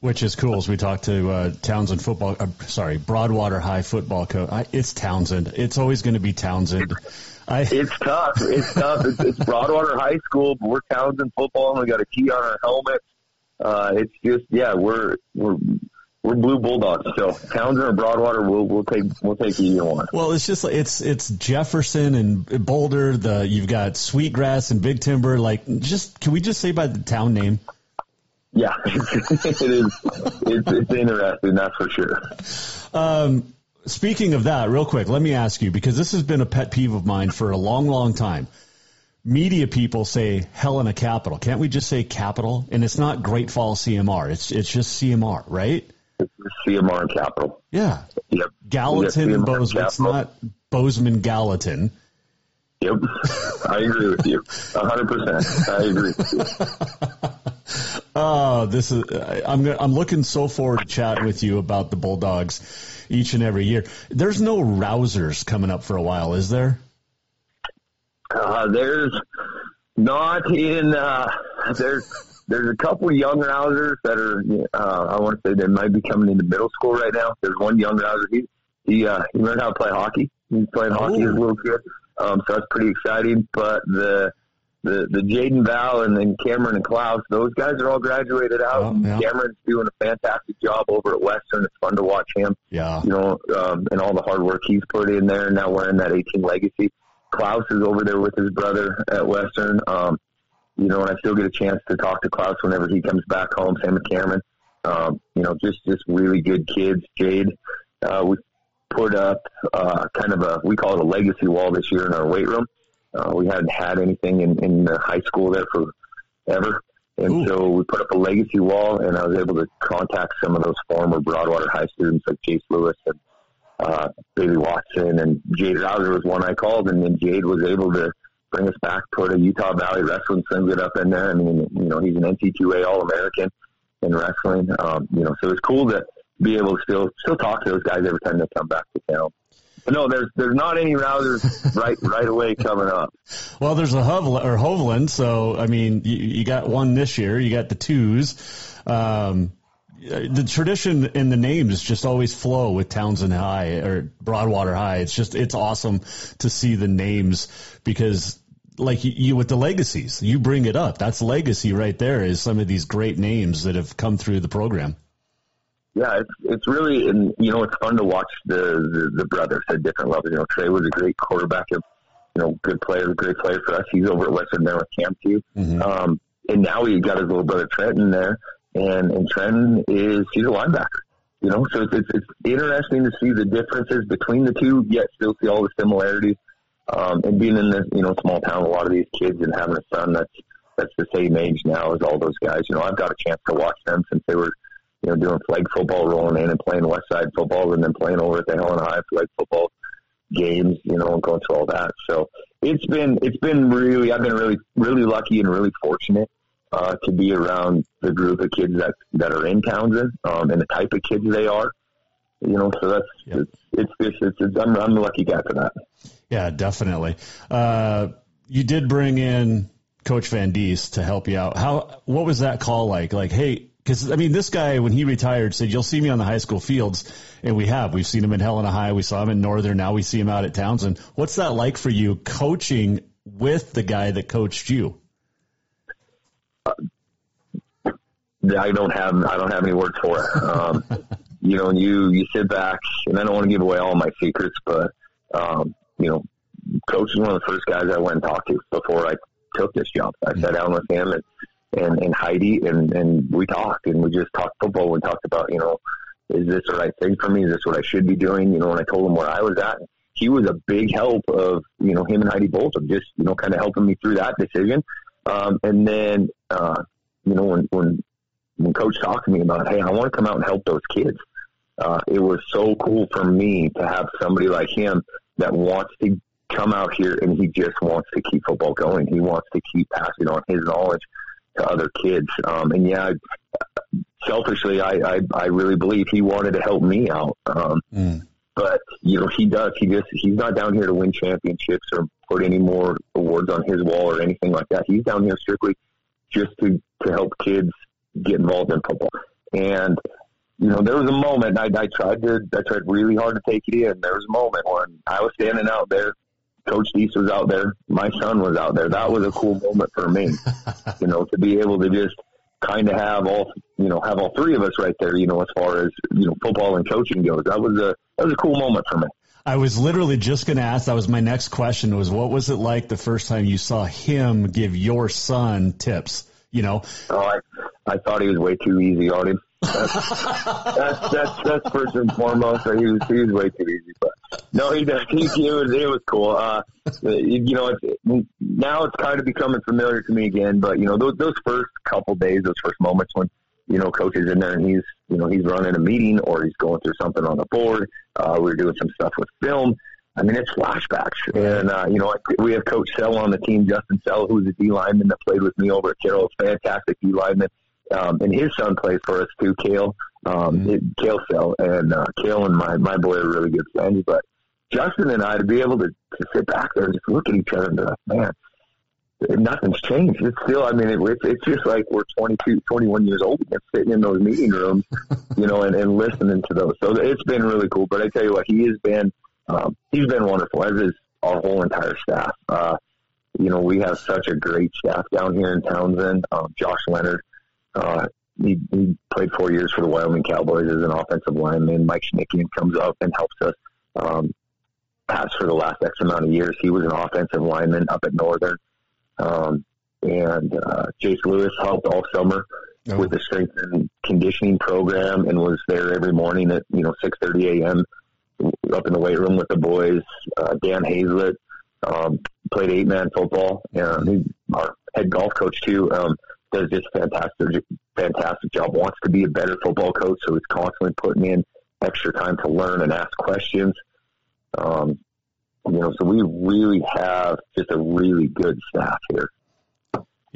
Which is cool. As we talked to uh, Townsend football, uh, sorry, Broadwater High football coach. I, it's Townsend. It's always going to be Townsend. I, it's tough. It's tough. It's, it's Broadwater High School, but we're Townsend football, and we got a key on our helmet. Uh, it's just yeah, we're we're we're blue bulldogs. So Townsend or Broadwater, we'll we'll take we'll take either one. Well, it's just like it's it's Jefferson and Boulder. The you've got Sweetgrass and Big Timber. Like, just can we just say by the town name? Yeah, it is. It's, it's interesting, that's for sure. Um, speaking of that, real quick, let me ask you because this has been a pet peeve of mine for a long, long time. Media people say Helena Capital. Can't we just say Capital? And it's not Great Falls CMR. It's it's just CMR, right? It's CMR and Capital. Yeah. Yep. Gallatin and Bozeman. It's not Bozeman Gallatin. Yep. I agree with you. 100%. I agree with you. Oh, this is I'm I'm looking so forward to chatting with you about the Bulldogs each and every year. There's no rousers coming up for a while, is there? Uh, there's not in uh, there's there's a couple young rousers that are uh, I want to say they might be coming into middle school right now. There's one young rouser he he uh, he learned how to play hockey. He's playing hockey as a little kid, um, so that's pretty exciting. But the the the Jaden Val and then Cameron and Klaus, those guys are all graduated out. Oh, yeah. Cameron's doing a fantastic job over at Western. It's fun to watch him. Yeah. You know, um, and all the hard work he's put in there. Now wearing that 18 legacy. Klaus is over there with his brother at Western. Um, you know, and I still get a chance to talk to Klaus whenever he comes back home. Same with Cameron. Um, you know, just just really good kids. Jade, uh, we put up uh, kind of a we call it a legacy wall this year in our weight room. Uh, we hadn't had anything in, in the high school there for ever. And Ooh. so we put up a legacy wall, and I was able to contact some of those former Broadwater High students like Chase Lewis and uh, Bailey Watson, and Jade Rauser was one I called, and then Jade was able to bring us back, put a Utah Valley Wrestling symbol up in there. I mean, you know, he's an NCAA All American in wrestling. Um, you know, so it's cool to be able to still still talk to those guys every time they come back to town. No, there's there's not any rousers right right away coming up. Well, there's a Hovland, or Hovland, so I mean, you, you got one this year. You got the twos. Um, the tradition in the names just always flow with Townsend High or Broadwater High. It's just it's awesome to see the names because like you, you with the legacies, you bring it up. That's legacy right there. Is some of these great names that have come through the program. Yeah, it's it's really and you know it's fun to watch the the, the brothers at different levels. You know, Trey was a great quarterback, and you know, good player, great player for us. He's over at Western there with Cam too. Mm-hmm. Um, and now he got his little brother Trenton there, and and Trenton is he's a linebacker. You know, so it's, it's it's interesting to see the differences between the two, yet still see all the similarities. Um, and being in this you know small town, a lot of these kids and having a son that's that's the same age now as all those guys. You know, I've got a chance to watch them since they were you know, doing flag football, rolling in and playing West Side football, and then playing over at the Helena High flag football games, you know, and going through all that. So it's been it's been really I've been really really lucky and really fortunate uh, to be around the group of kids that that are in Townsend um, and the type of kids they are. You know, so that's Yep. it's, it's it's it's it's I'm I'm a lucky guy for that. Yeah, definitely. Uh, you did bring in Coach Van Diest to help you out. How? What was that call like? Like, hey, Because I mean, this guy when he retired said, "You'll see me on the high school fields," and we have. We've seen him in Helena High. We saw him in Northern. Now we see him out at Townsend. What's that like for you, coaching with the guy that coached you? I don't have I don't have any words for it. Um, you know, you you sit back, and I don't want to give away all my secrets, but um, you know, coach is one of the first guys I went and talked to before I took this job. I sat down with him and and, and Heidi, and and we talked, and we just talked football. We talked about you know, is this the right thing for me? Is this what I should be doing? You know, and I told him where I was at. He was a big help of you know him and Heidi both of just you know kind of helping me through that decision. Um, and then uh, you know when when when coach talked to me about, hey, I want to come out and help those kids. Uh, it was so cool for me to have somebody like him that wants to come out here and he just wants to keep football going. He wants to keep passing on his knowledge to other kids. Um, and yeah, selfishly, I, I, I really believe he wanted to help me out. Um, mm. But you know, he does. He just he's not down here to win championships or put any more awards on his wall or anything like that. He's down here strictly just to to help kids get involved in football. And you know, there was a moment I, I tried to I tried really hard to take it in. There was a moment when I was standing out there, Coach Deese was out there, my son was out there. That was a cool moment for me. you know, to be able to just kind of have all you know have all three of us right there. You know, as far as you know football and coaching goes, that was a that was a cool moment for me. I was literally just going to ask. That was my next question. Was what was it like the first time you saw him give your son tips? You know, oh, I, I thought he was way too easy on him. That's, that's, that's that's first and foremost. He was he was way too easy, but no, he does. He, it was it was cool. Uh, you know, it's, now it's kind of becoming familiar to me again. But you know, those those first couple days, those first moments when you know coach is in there and he's you know he's running a meeting or he's going through something on the board. Uh, we we're doing some stuff with film. I mean, it's flashbacks. And, uh, you know, we have Coach Sell on the team, Justin Sell, who's a D lineman that played with me over at Carroll, fantastic D lineman. Um, and his son plays for us too, Kale, um, mm-hmm. Kale Sell. And, uh, Kale and my, my boy are really good friends. But Justin and I, to be able to, to sit back there and just look at each other and be like, man, nothing's changed. It's still, I mean, it, it's, it's just like we're 22, 21 years old again, sitting in those meeting rooms, you know, and, and listening to those. So it's been really cool. But I tell you what, he has been, um, he's been wonderful, as is our whole entire staff. Uh, you know, we have such a great staff down here in Townsend. Um, Josh Leonard, uh, he, he played four years for the Wyoming Cowboys as an offensive lineman. Mike Schnickian comes up and helps us um, pass for the last X amount of years. He was an offensive lineman up at Northern. Um, and uh, Jace Lewis helped all summer oh. with the strength and conditioning program and was there every morning at you know 6:30 a.m up in the weight room with the boys. Uh, Dan Hazlett um, played eight man football, and he, our head golf coach too um, does just fantastic, fantastic job. Wants to be a better football coach, so he's constantly putting in extra time to learn and ask questions. Um, you know, so we really have just a really good staff here.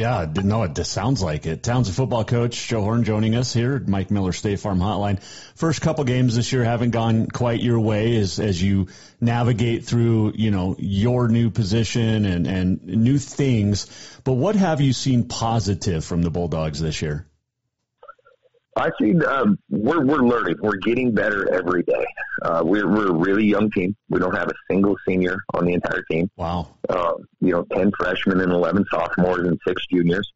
Yeah, no, it sounds like it. Townsend football coach Joe Horne joining us here, Mike Miller State Farm Hotline. First couple games this year haven't gone quite your way as as you navigate through, you know, your new position and and new things. But what have you seen positive from the Bulldogs this year? I see. Um, we're we're learning. We're getting better every day. Uh, we're we're a really young team. We don't have a single senior on the entire team. Wow. Uh, you know, ten freshmen and eleven sophomores and six juniors.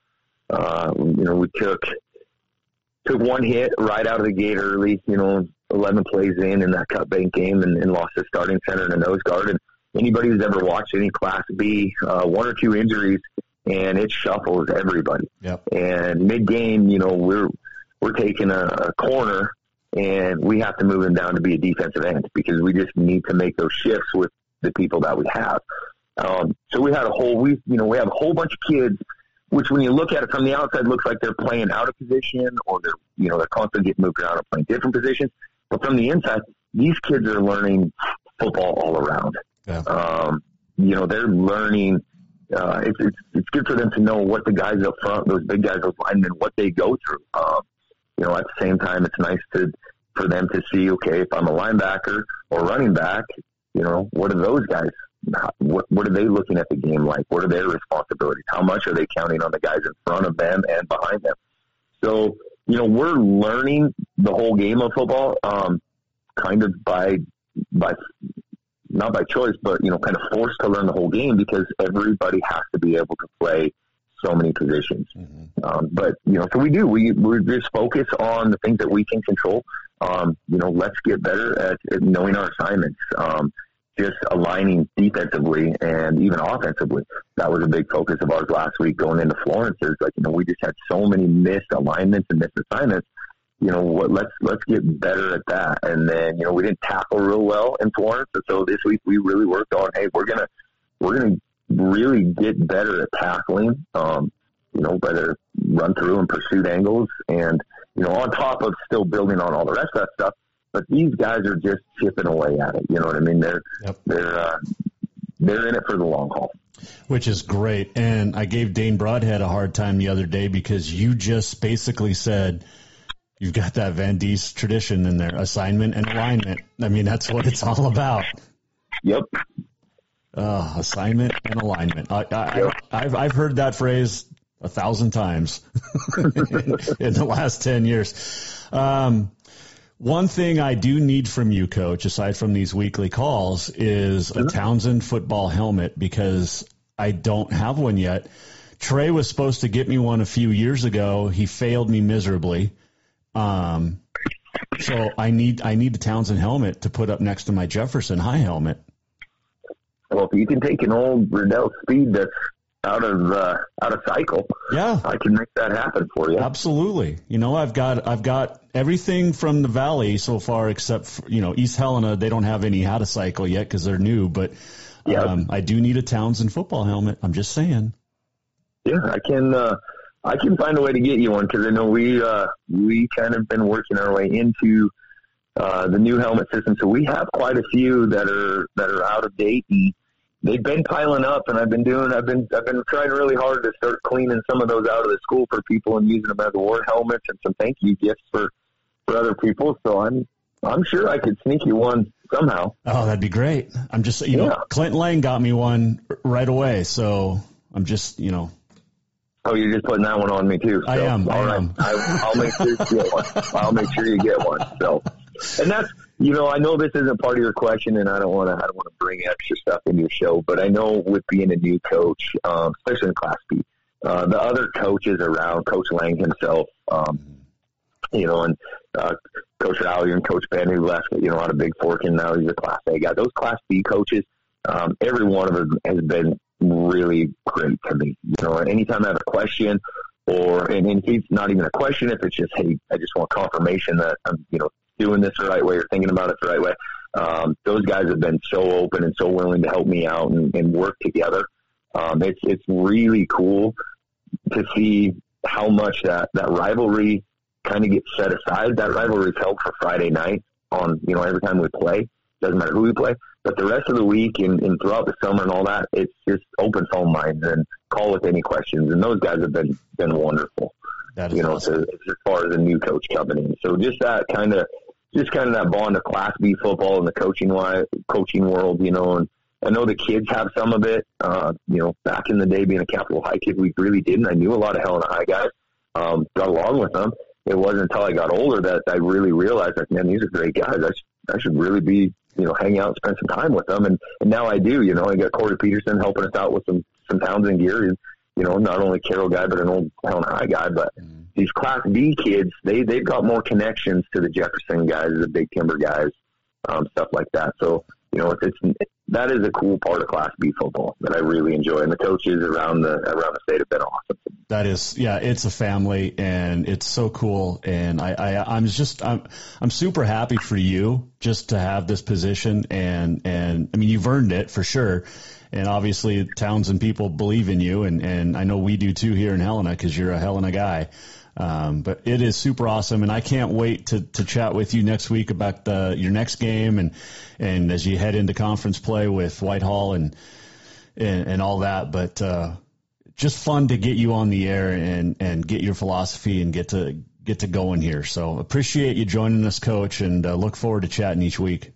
Uh, you know, we took took one hit right out of the gate early. You know, eleven plays in in that Cut Bank game and, and lost the starting center and a nose guard. And anybody who's ever watched any Class B, uh, one or two injuries and it shuffles everybody. Yep. And mid game, you know, we're we're taking a, a corner and we have to move him down to be a defensive end because we just need to make those shifts with the people that we have. Um, so we had a whole, we, you know, we have a whole bunch of kids, which when you look at it from the outside looks like they're playing out of position or they're, you know, they're constantly getting moved around or playing different positions. But from the inside, these kids are learning football all around. Yeah. Um, you know, they're learning, uh, it's, it's, it's good for them to know what the guys up front, those big guys, those linemen, what they go through. Um, you know, at the same time, it's nice to for them to see, okay, if I'm a linebacker or running back, you know, what are those guys? What what are they looking at the game like? What are their responsibilities? How much are they counting on the guys in front of them and behind them? So you know, we're learning the whole game of football, um, kind of by, by, not by choice, but, you know, kind of forced to learn the whole game because everybody has to be able to play so many positions. Mm-hmm. Um, but, you know, so we do, we, we just focus on the things that we can control. Um, you know, let's get better at, at knowing our assignments. Um, just aligning defensively and even offensively. That was a big focus of ours last week going into Florence. Is like, you know, we just had so many missed alignments and missed assignments. You know, what, let's let's get better at that. And then, you know, we didn't tackle real well in Florence, so this week we really worked on, hey, we're gonna we're gonna really get better at tackling. Um, you know, whether run through and pursuit angles, and you know, on top of still building on all the rest of that stuff but these guys are just chipping away at it. You know what I mean? They're yep. they're uh, they're in it for the long haul. Which is great. And I gave Dane Broadhead a hard time the other day because you just basically said you've got that Van Diest tradition in there, assignment and alignment. I mean, that's what it's all about. Yep. Uh, assignment and alignment. I, I, I've, I've heard that phrase a thousand times in the last ten years. Um, one thing I do need from you, coach, aside from these weekly calls, is a Townsend football helmet because I don't have one yet. Trey was supposed to get me one a few years ago. He failed me miserably. Um, so I need I need the Townsend helmet to put up next to my Jefferson High helmet. Well, if you can take an old Riddell Speed that's out of uh, out of cycle. Yeah, I can make that happen for you. Absolutely. You know, I've got I've got everything from the valley so far, except for, you know East Helena. They don't have any out of cycle yet because they're new. But yep. um, I do need a Townsend football helmet. I'm just saying. Yeah, I can. Uh, I can find a way to get you one because I know we uh, we kind of been working our way into uh, the new helmet system. So we have quite a few that are that are out of date and they've been piling up, and I've been doing. I've been I've been trying really hard to start cleaning some of those out of the school for people and using them as award helmets and some thank you gifts for for other people. So I'm I'm sure I could sneak you one somehow. Oh, that'd be great. I'm just you yeah. know Clinton Layng got me one right away, so I'm just you know. Oh, you're just putting that one on me too. So, I am. I right. am. I, will make sure you get one. I'll make sure you get one. So, and that's you know, I know this isn't part of your question, and I don't want to. I don't want to bring extra stuff into your show, but I know with being a new coach, um, especially in Class B, uh, the other coaches around, Coach Layng himself, um, you know, and uh, Coach Rowley and Coach Ben, who left, you know, out of Big Fork, and now he's a Class A guy. Those Class B coaches, um, every one of them has been really great to me. You know, anytime I have a question, or and, and if it's not even a question, if it's just, hey, I just want confirmation that I'm, you know, doing this the right way or thinking about it the right way. Um, those guys have been so open and so willing to help me out and, and work together. Um, it's it's really cool to see how much that that rivalry kind of gets set aside. That rivalry is held for Friday night on you know every time we play. Doesn't matter who we play, but the rest of the week and, and throughout the summer and all that, it's just open phone lines and call with any questions. And those guys have been been wonderful. you know, awesome. to, as far as a new coach coming in. So just that kind of just kind of that bond of Class B football and the coaching coaching world, you know. And I know the kids have some of it. Uh, you know, back in the day, being a Capital High kid, we really didn't. I knew a lot of Helena High guys. Um, got along with them. It wasn't until I got older that I really realized, like, man, these are great guys. I should, I should really be, you know, hanging out and spend some time with them. And, and now I do. You know, I got Corey Peterson helping us out with some some Townsend gear. And, you know, not only Carroll guy, but an old Helena High guy. But mm-hmm these Class B kids, they they've got more connections to the Jefferson guys, the Big Timber guys, um, stuff like that. So you know, it's, it's that is a cool part of Class B football that I really enjoy, and the coaches around the around the state have been awesome. That is, yeah, it's a family, and it's so cool, and I, I I'm just I'm I'm super happy for you just to have this position, and and I mean you've earned it for sure. And obviously, Townsend people believe in you, and, and I know we do too here in Helena because you're a Helena guy. Um, but it is super awesome, and I can't wait to, to chat with you next week about the, your next game and and as you head into conference play with Whitehall and and, and all that. But uh, just fun to get you on the air and and get your philosophy and get to get to going here. So appreciate you joining us, Coach, and uh, look forward to chatting each week.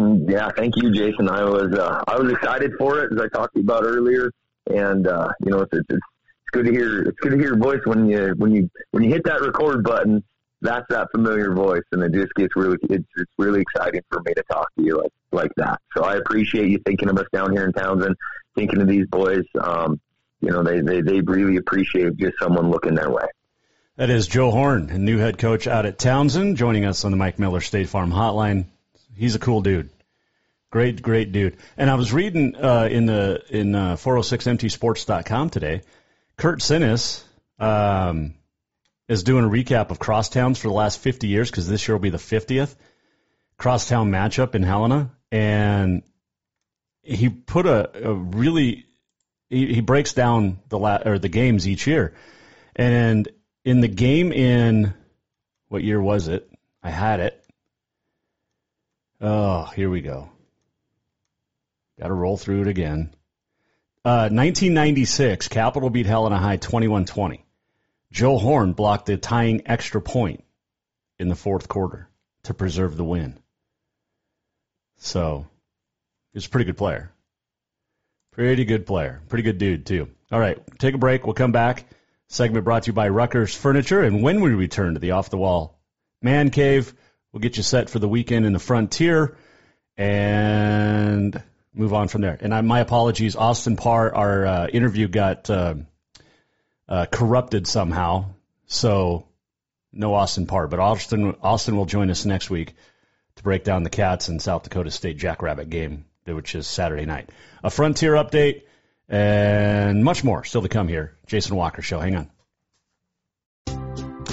Yeah, thank you, Jason. I was uh, I was excited for it as I talked about earlier, and uh, you know it's, it's it's good to hear. It's good to hear your voice when you when you when you hit that record button. That's that familiar voice, and it just gets really. It's it's really exciting for me to talk to you like like that. So I appreciate you thinking of us down here in Townsend, thinking of these boys. Um, you know, they they they really appreciate just someone looking their way. That is Joe Horne, a new head coach out at Townsend, joining us on the Mike Miller State Farm Hotline. He's a cool dude. Great, great dude. And I was reading uh, in the in uh, 406mtsports.com today, Kurt Sinnis um, is doing a recap of crosstowns for the last 50 years because this year will be the 50th crosstown matchup in Helena, and he put a, a really he, he breaks down the la- or the games each year, and in the game in what year was it? I had it. Oh, here we go. Got to roll through it again. Uh, 1996, Capital beat Helena High 21-20. Joe Horne blocked the tying extra point in the fourth quarter to preserve the win. So, he's a pretty good player. Pretty good player. Pretty good dude, too. All right, take a break. We'll come back. Segment brought to you by Rucker's Furniture. And when we return to the off the wall man cave, we'll get you set for the weekend in the frontier and move on from there. And I, my apologies, Austin Parr, our uh, interview got uh, uh, corrupted somehow. So no Austin Parr, but Austin, Austin will join us next week to break down the Cats and South Dakota State Jackrabbit game, which is Saturday night. A frontier update and much more still to come here. Jason Walker Show. Hang on.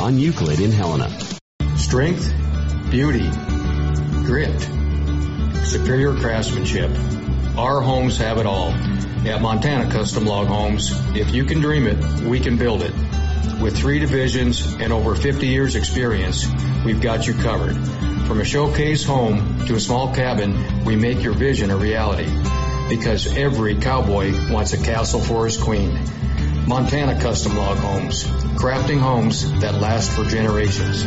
on Euclid in Helena. Strength, beauty, grit, superior craftsmanship. Our homes have it all. At Montana Custom Log Homes, if you can dream it, we can build it. With three divisions and over 50 years experience, we've got you covered. From a showcase home to a small cabin, we make your vision a reality. Because every cowboy wants a castle for his queen. Montana Custom Log Homes, crafting homes that last for generations.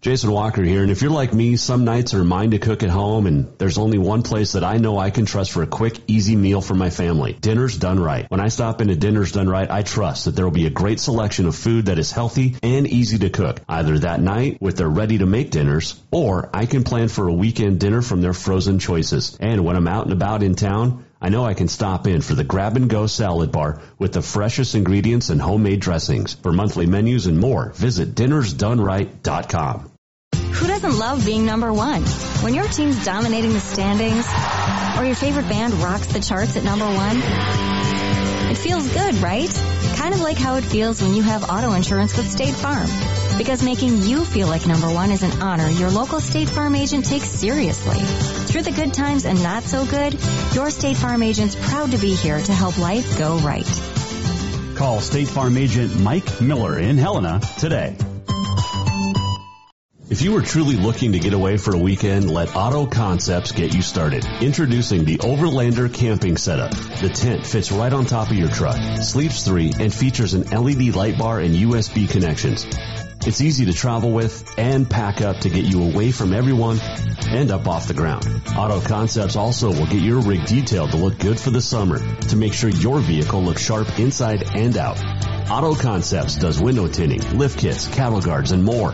Jason Walker here, and if you're like me, some nights are mine to cook at home, and there's only one place that I know I can trust for a quick, easy meal for my family. Dinner's Done Right. When I stop into Dinner's Done Right, I trust that there will be a great selection of food that is healthy and easy to cook, either that night with their ready-to-make dinners, or I can plan for a weekend dinner from their frozen choices. And when I'm out and about in town, I know I can stop in for the grab and go salad bar with the freshest ingredients and homemade dressings. For monthly menus and more, visit dinnersdoneright.com. Who doesn't love being number one? When your team's dominating the standings, or your favorite band rocks the charts at number one, it feels good, right? Kind of like how it feels when you have auto insurance with State Farm. Because making you feel like number one is an honor your local State Farm agent takes seriously. Through the good times and not so good, your State Farm agent's proud to be here to help life go right. Call State Farm agent Mike Miller in Helena today. If you are truly looking to get away for a weekend, let Auto Concepts get you started. Introducing the Overlander camping setup. The tent fits right on top of your truck, sleeps three, and features an LED light bar and USB connections. It's easy to travel with and pack up to get you away from everyone and up off the ground. Auto Concepts also will get your rig detailed to look good for the summer to make sure your vehicle looks sharp inside and out. Auto Concepts does window tinting, lift kits, cattle guards, and more.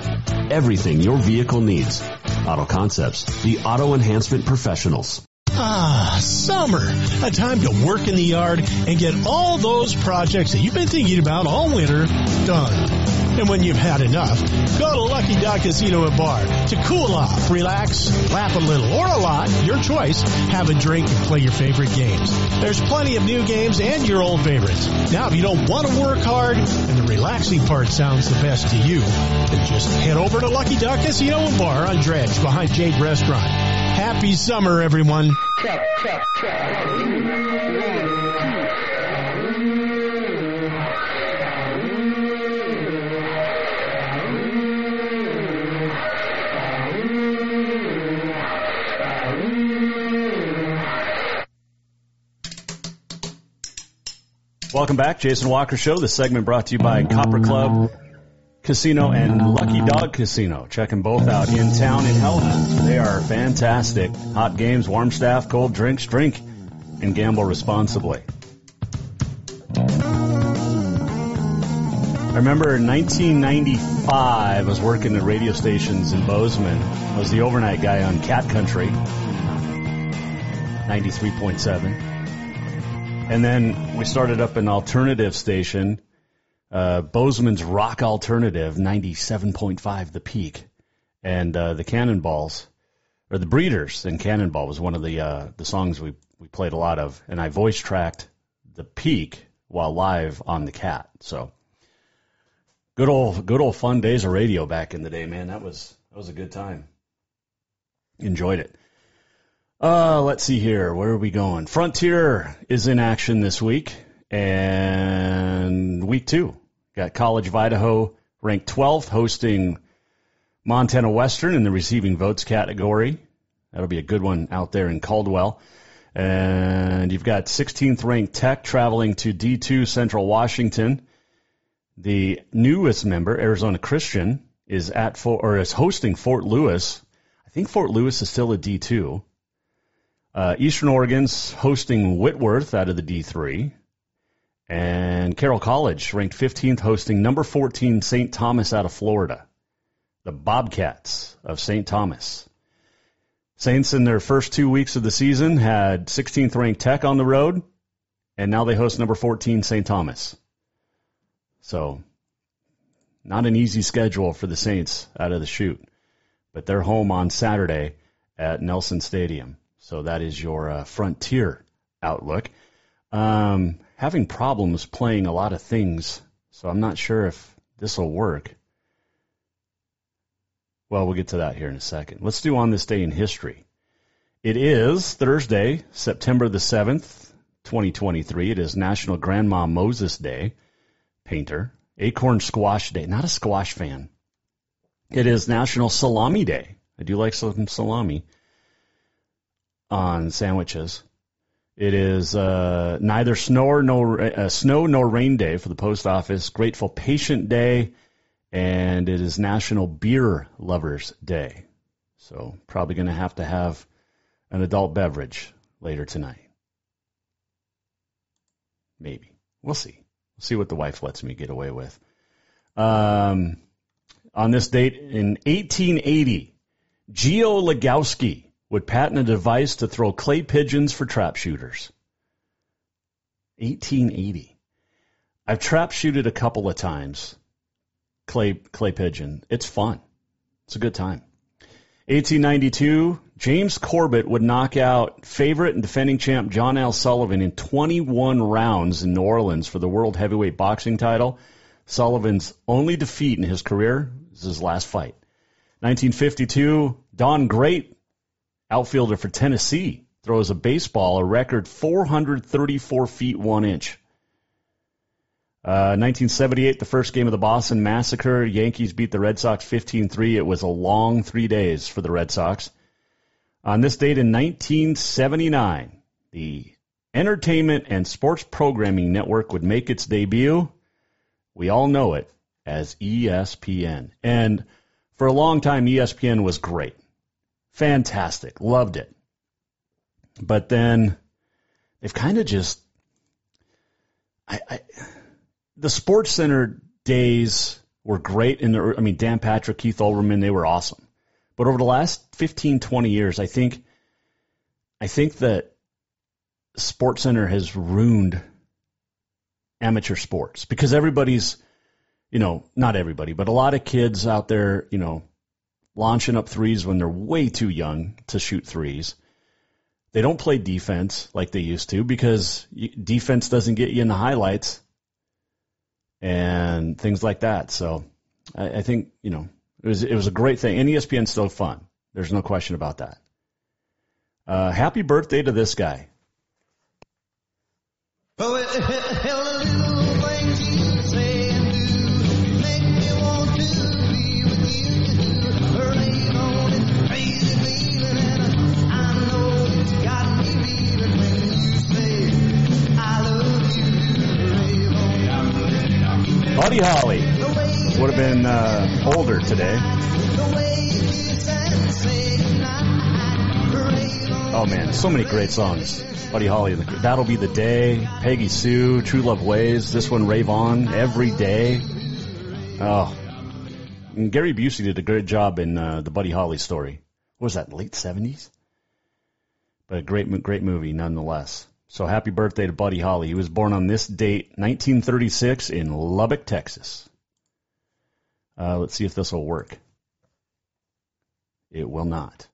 Everything your vehicle needs. Auto Concepts, the auto enhancement professionals. Ah, summer. A time to work in the yard and get all those projects that you've been thinking about all winter done. And when you've had enough, go to Lucky Duck Casino and Bar to cool off, relax, laugh a little, or a lot, your choice. Have a drink and play your favorite games. There's plenty of new games and your old favorites. Now, if you don't want to work hard and the relaxing part sounds the best to you, then just head over to Lucky Duck Casino and Bar on Dredge behind Jade Restaurant. Happy summer, everyone. Check, check, check. Welcome back, Jason Walker Show. This segment brought to you by Copper Club Casino and Lucky Dog Casino. Check them both out in town in Helena. They are fantastic. Hot games, warm staff, cold drinks. Drink and gamble responsibly. I remember in 1995, I was working at radio stations in Bozeman. I was the overnight guy on Cat Country, 93.7. And then we started up an alternative station, uh, Bozeman's Rock Alternative, 97.5, the peak. And uh, the Cannonballs, or the Breeders and Cannonball was one of the uh, the songs we, we played a lot of. And I voice tracked the peak while live on the cat. So good old good old fun days of radio back in the day, man. That was that was a good time. Enjoyed it. Uh, let's see here. Where are we going? Frontier is in action this week, and week two got College of Idaho ranked 12th, hosting Montana Western in the receiving votes category. That'll be a good one out there in Caldwell. And you've got 16th ranked Tech traveling to D2 Central Washington. The newest member, Arizona Christian, is at Fort, or is hosting Fort Lewis. I think Fort Lewis is still a D2. Uh, Eastern Oregon's hosting Whitworth out of the D3. And Carroll College ranked 15th, hosting number 14 St. Thomas out of Florida. The Bobcats of St. Thomas. Saints in their first two weeks of the season had 16th ranked Tech on the road, and now they host number 14 St. Thomas. So, not an easy schedule for the Saints out of the chute, but they're home on Saturday at Nelson Stadium. So that is your uh, frontier outlook. Um, having problems playing a lot of things, so I'm not sure if this will work. Well, we'll get to that here in a second. Let's do on this day in history. It is Thursday, September the 7th, 2023. It is National Grandma Moses Day, painter. Acorn Squash Day, not a squash fan. It is National Salami Day. I do like some salami on sandwiches. It is uh, neither snow nor uh, snow nor rain day for the post office. Grateful Patient Day, and it is National Beer Lovers Day. So probably going to have to have an adult beverage later tonight. Maybe we'll see. We'll see what the wife lets me get away with. Um, on this date in 1880, Geo Legowski would patent a device to throw clay pigeons for trap shooters. 1880. I've trap shooted a couple of times. Clay clay pigeon. It's fun. It's a good time. 1892, James Corbett would knock out favorite and defending champ John L. Sullivan in 21 rounds in New Orleans for the world heavyweight boxing title. Sullivan's only defeat in his career is his last fight. 1952, Don Grate outfielder for Tennessee, throws a baseball a record 434 feet 1 inch. Uh, 1978, the first game of the Boston Massacre. Yankees beat the Red Sox 15-3. It was a long three days for the Red Sox. On this date in 1979, the Entertainment and Sports Programming Network would make its debut. We all know it as ESPN. And for a long time, ESPN was great. Fantastic. Loved it. But then they've kind of just. I, I, the Sports Center days were great. In the, I mean, Dan Patrick, Keith Olbermann, they were awesome. But over the last 15, 20 years, I think, I think that Sports Center has ruined amateur sports because everybody's, you know, not everybody, but a lot of kids out there, you know, launching up threes when they're way too young to shoot threes. They don't play defense like they used to because defense doesn't get you in the highlights and things like that. So I, I think, you know, it was it was a great thing. And ESPN's still fun. There's no question about that. Uh, happy birthday to this guy. Buddy Holly would have been uh, older today. Oh man, so many great songs. Buddy Holly, That'll Be the Day, Peggy Sue, True Love Ways, this one, Rave On, Every Day. Oh. And Gary Busey did a great job in uh, the Buddy Holly story. What was that, late 70s? But a great, great movie nonetheless. So happy birthday to Buddy Holly. He was born on this date, 1936, in Lubbock, Texas. Uh, let's see if this will work. It will not.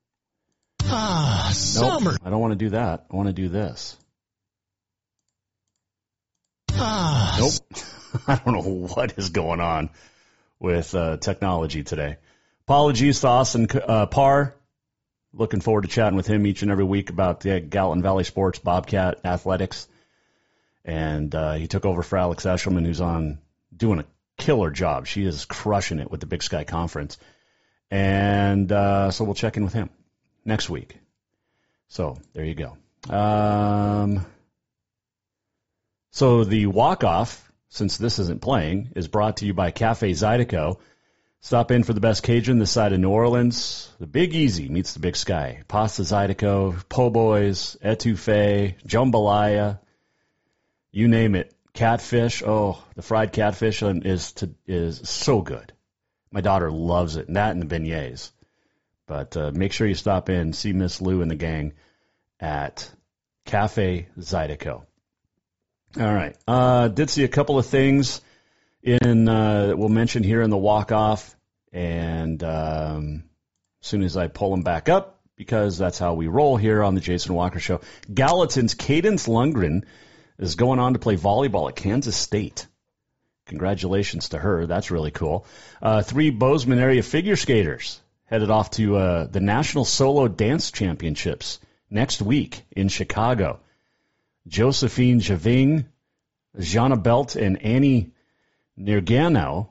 Ah, Nope, summer. I don't want to do that. I want to do this. Ah, Nope. I don't know what is going on with uh, technology today. Apologies to Austin uh, Parr. Looking forward to chatting with him each and every week about the Gallatin Valley sports, Bobcat athletics, and uh, he took over for Alex Eshelman, who's on doing a killer job. She is crushing it with the Big Sky Conference, and uh, so we'll check in with him next week. So there you go. Um, so the walk off, since this isn't playing, is brought to you by Cafe Zydeco. Stop in for the best Cajun this side of New Orleans. The Big Easy meets the Big Sky. Pasta Zydeco, Po' Boys, Etouffee, Jambalaya, you name it. Catfish. Oh, the fried catfish is to, is so good. My daughter loves it. And that and the beignets. But uh, make sure you stop in, see Miss Lou and the gang at Cafe Zydeco. All right. Uh, did see a couple of things in uh, we'll mention here in the walk off, and um, as soon as I pull them back up, because that's how we roll here on the Jason Walker Show. Gallatin's Cadence Lundgren is going on to play volleyball at Kansas State. Congratulations to her. That's really cool. Uh, three Bozeman area figure skaters headed off to uh, the National Solo Dance Championships next week in Chicago. Josephine Javing, Jana Belt, and Annie Nirgano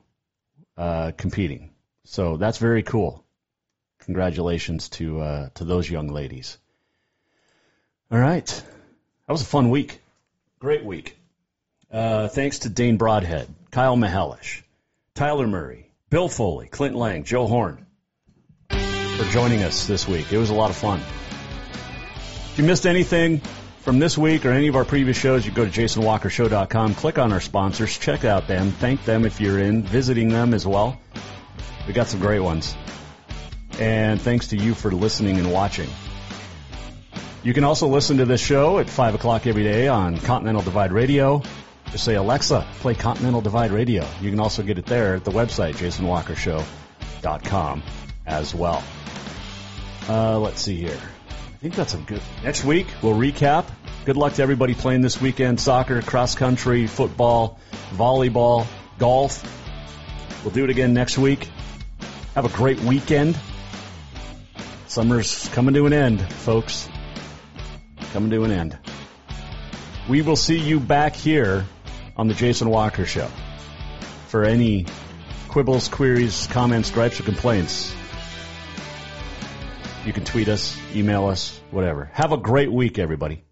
uh, competing. So that's very cool. Congratulations to uh, to those young ladies. All right, that was a fun week, great week. Uh, thanks to Dane Broadhead, Kyle Mihelish, Tyler Murray, Bill Foley, Clint Layng, Joe Horne for joining us this week. It was a lot of fun. If you missed anything from this week or any of our previous shows, you go to jasonwalkershow.com, click on our sponsors, check out them, thank them if you're in, visiting them as well. We got some great ones. And thanks to you for listening and watching. You can also listen to this show at 5 o'clock every day on Continental Divide Radio. Just say, Alexa, play Continental Divide Radio. You can also get it there at the website, jasonwalkershow.com as well. Uh, let's see here. I think that's a good. Next week, we'll recap. Good luck to everybody playing this weekend soccer, cross country, football, volleyball, golf. We'll do it again next week. Have a great weekend. Summer's coming to an end, folks. Coming to an end. We will see you back here on the Jason Walker Show. For any quibbles, queries, comments, gripes, or complaints, you can tweet us, email us, whatever. Have a great week, everybody.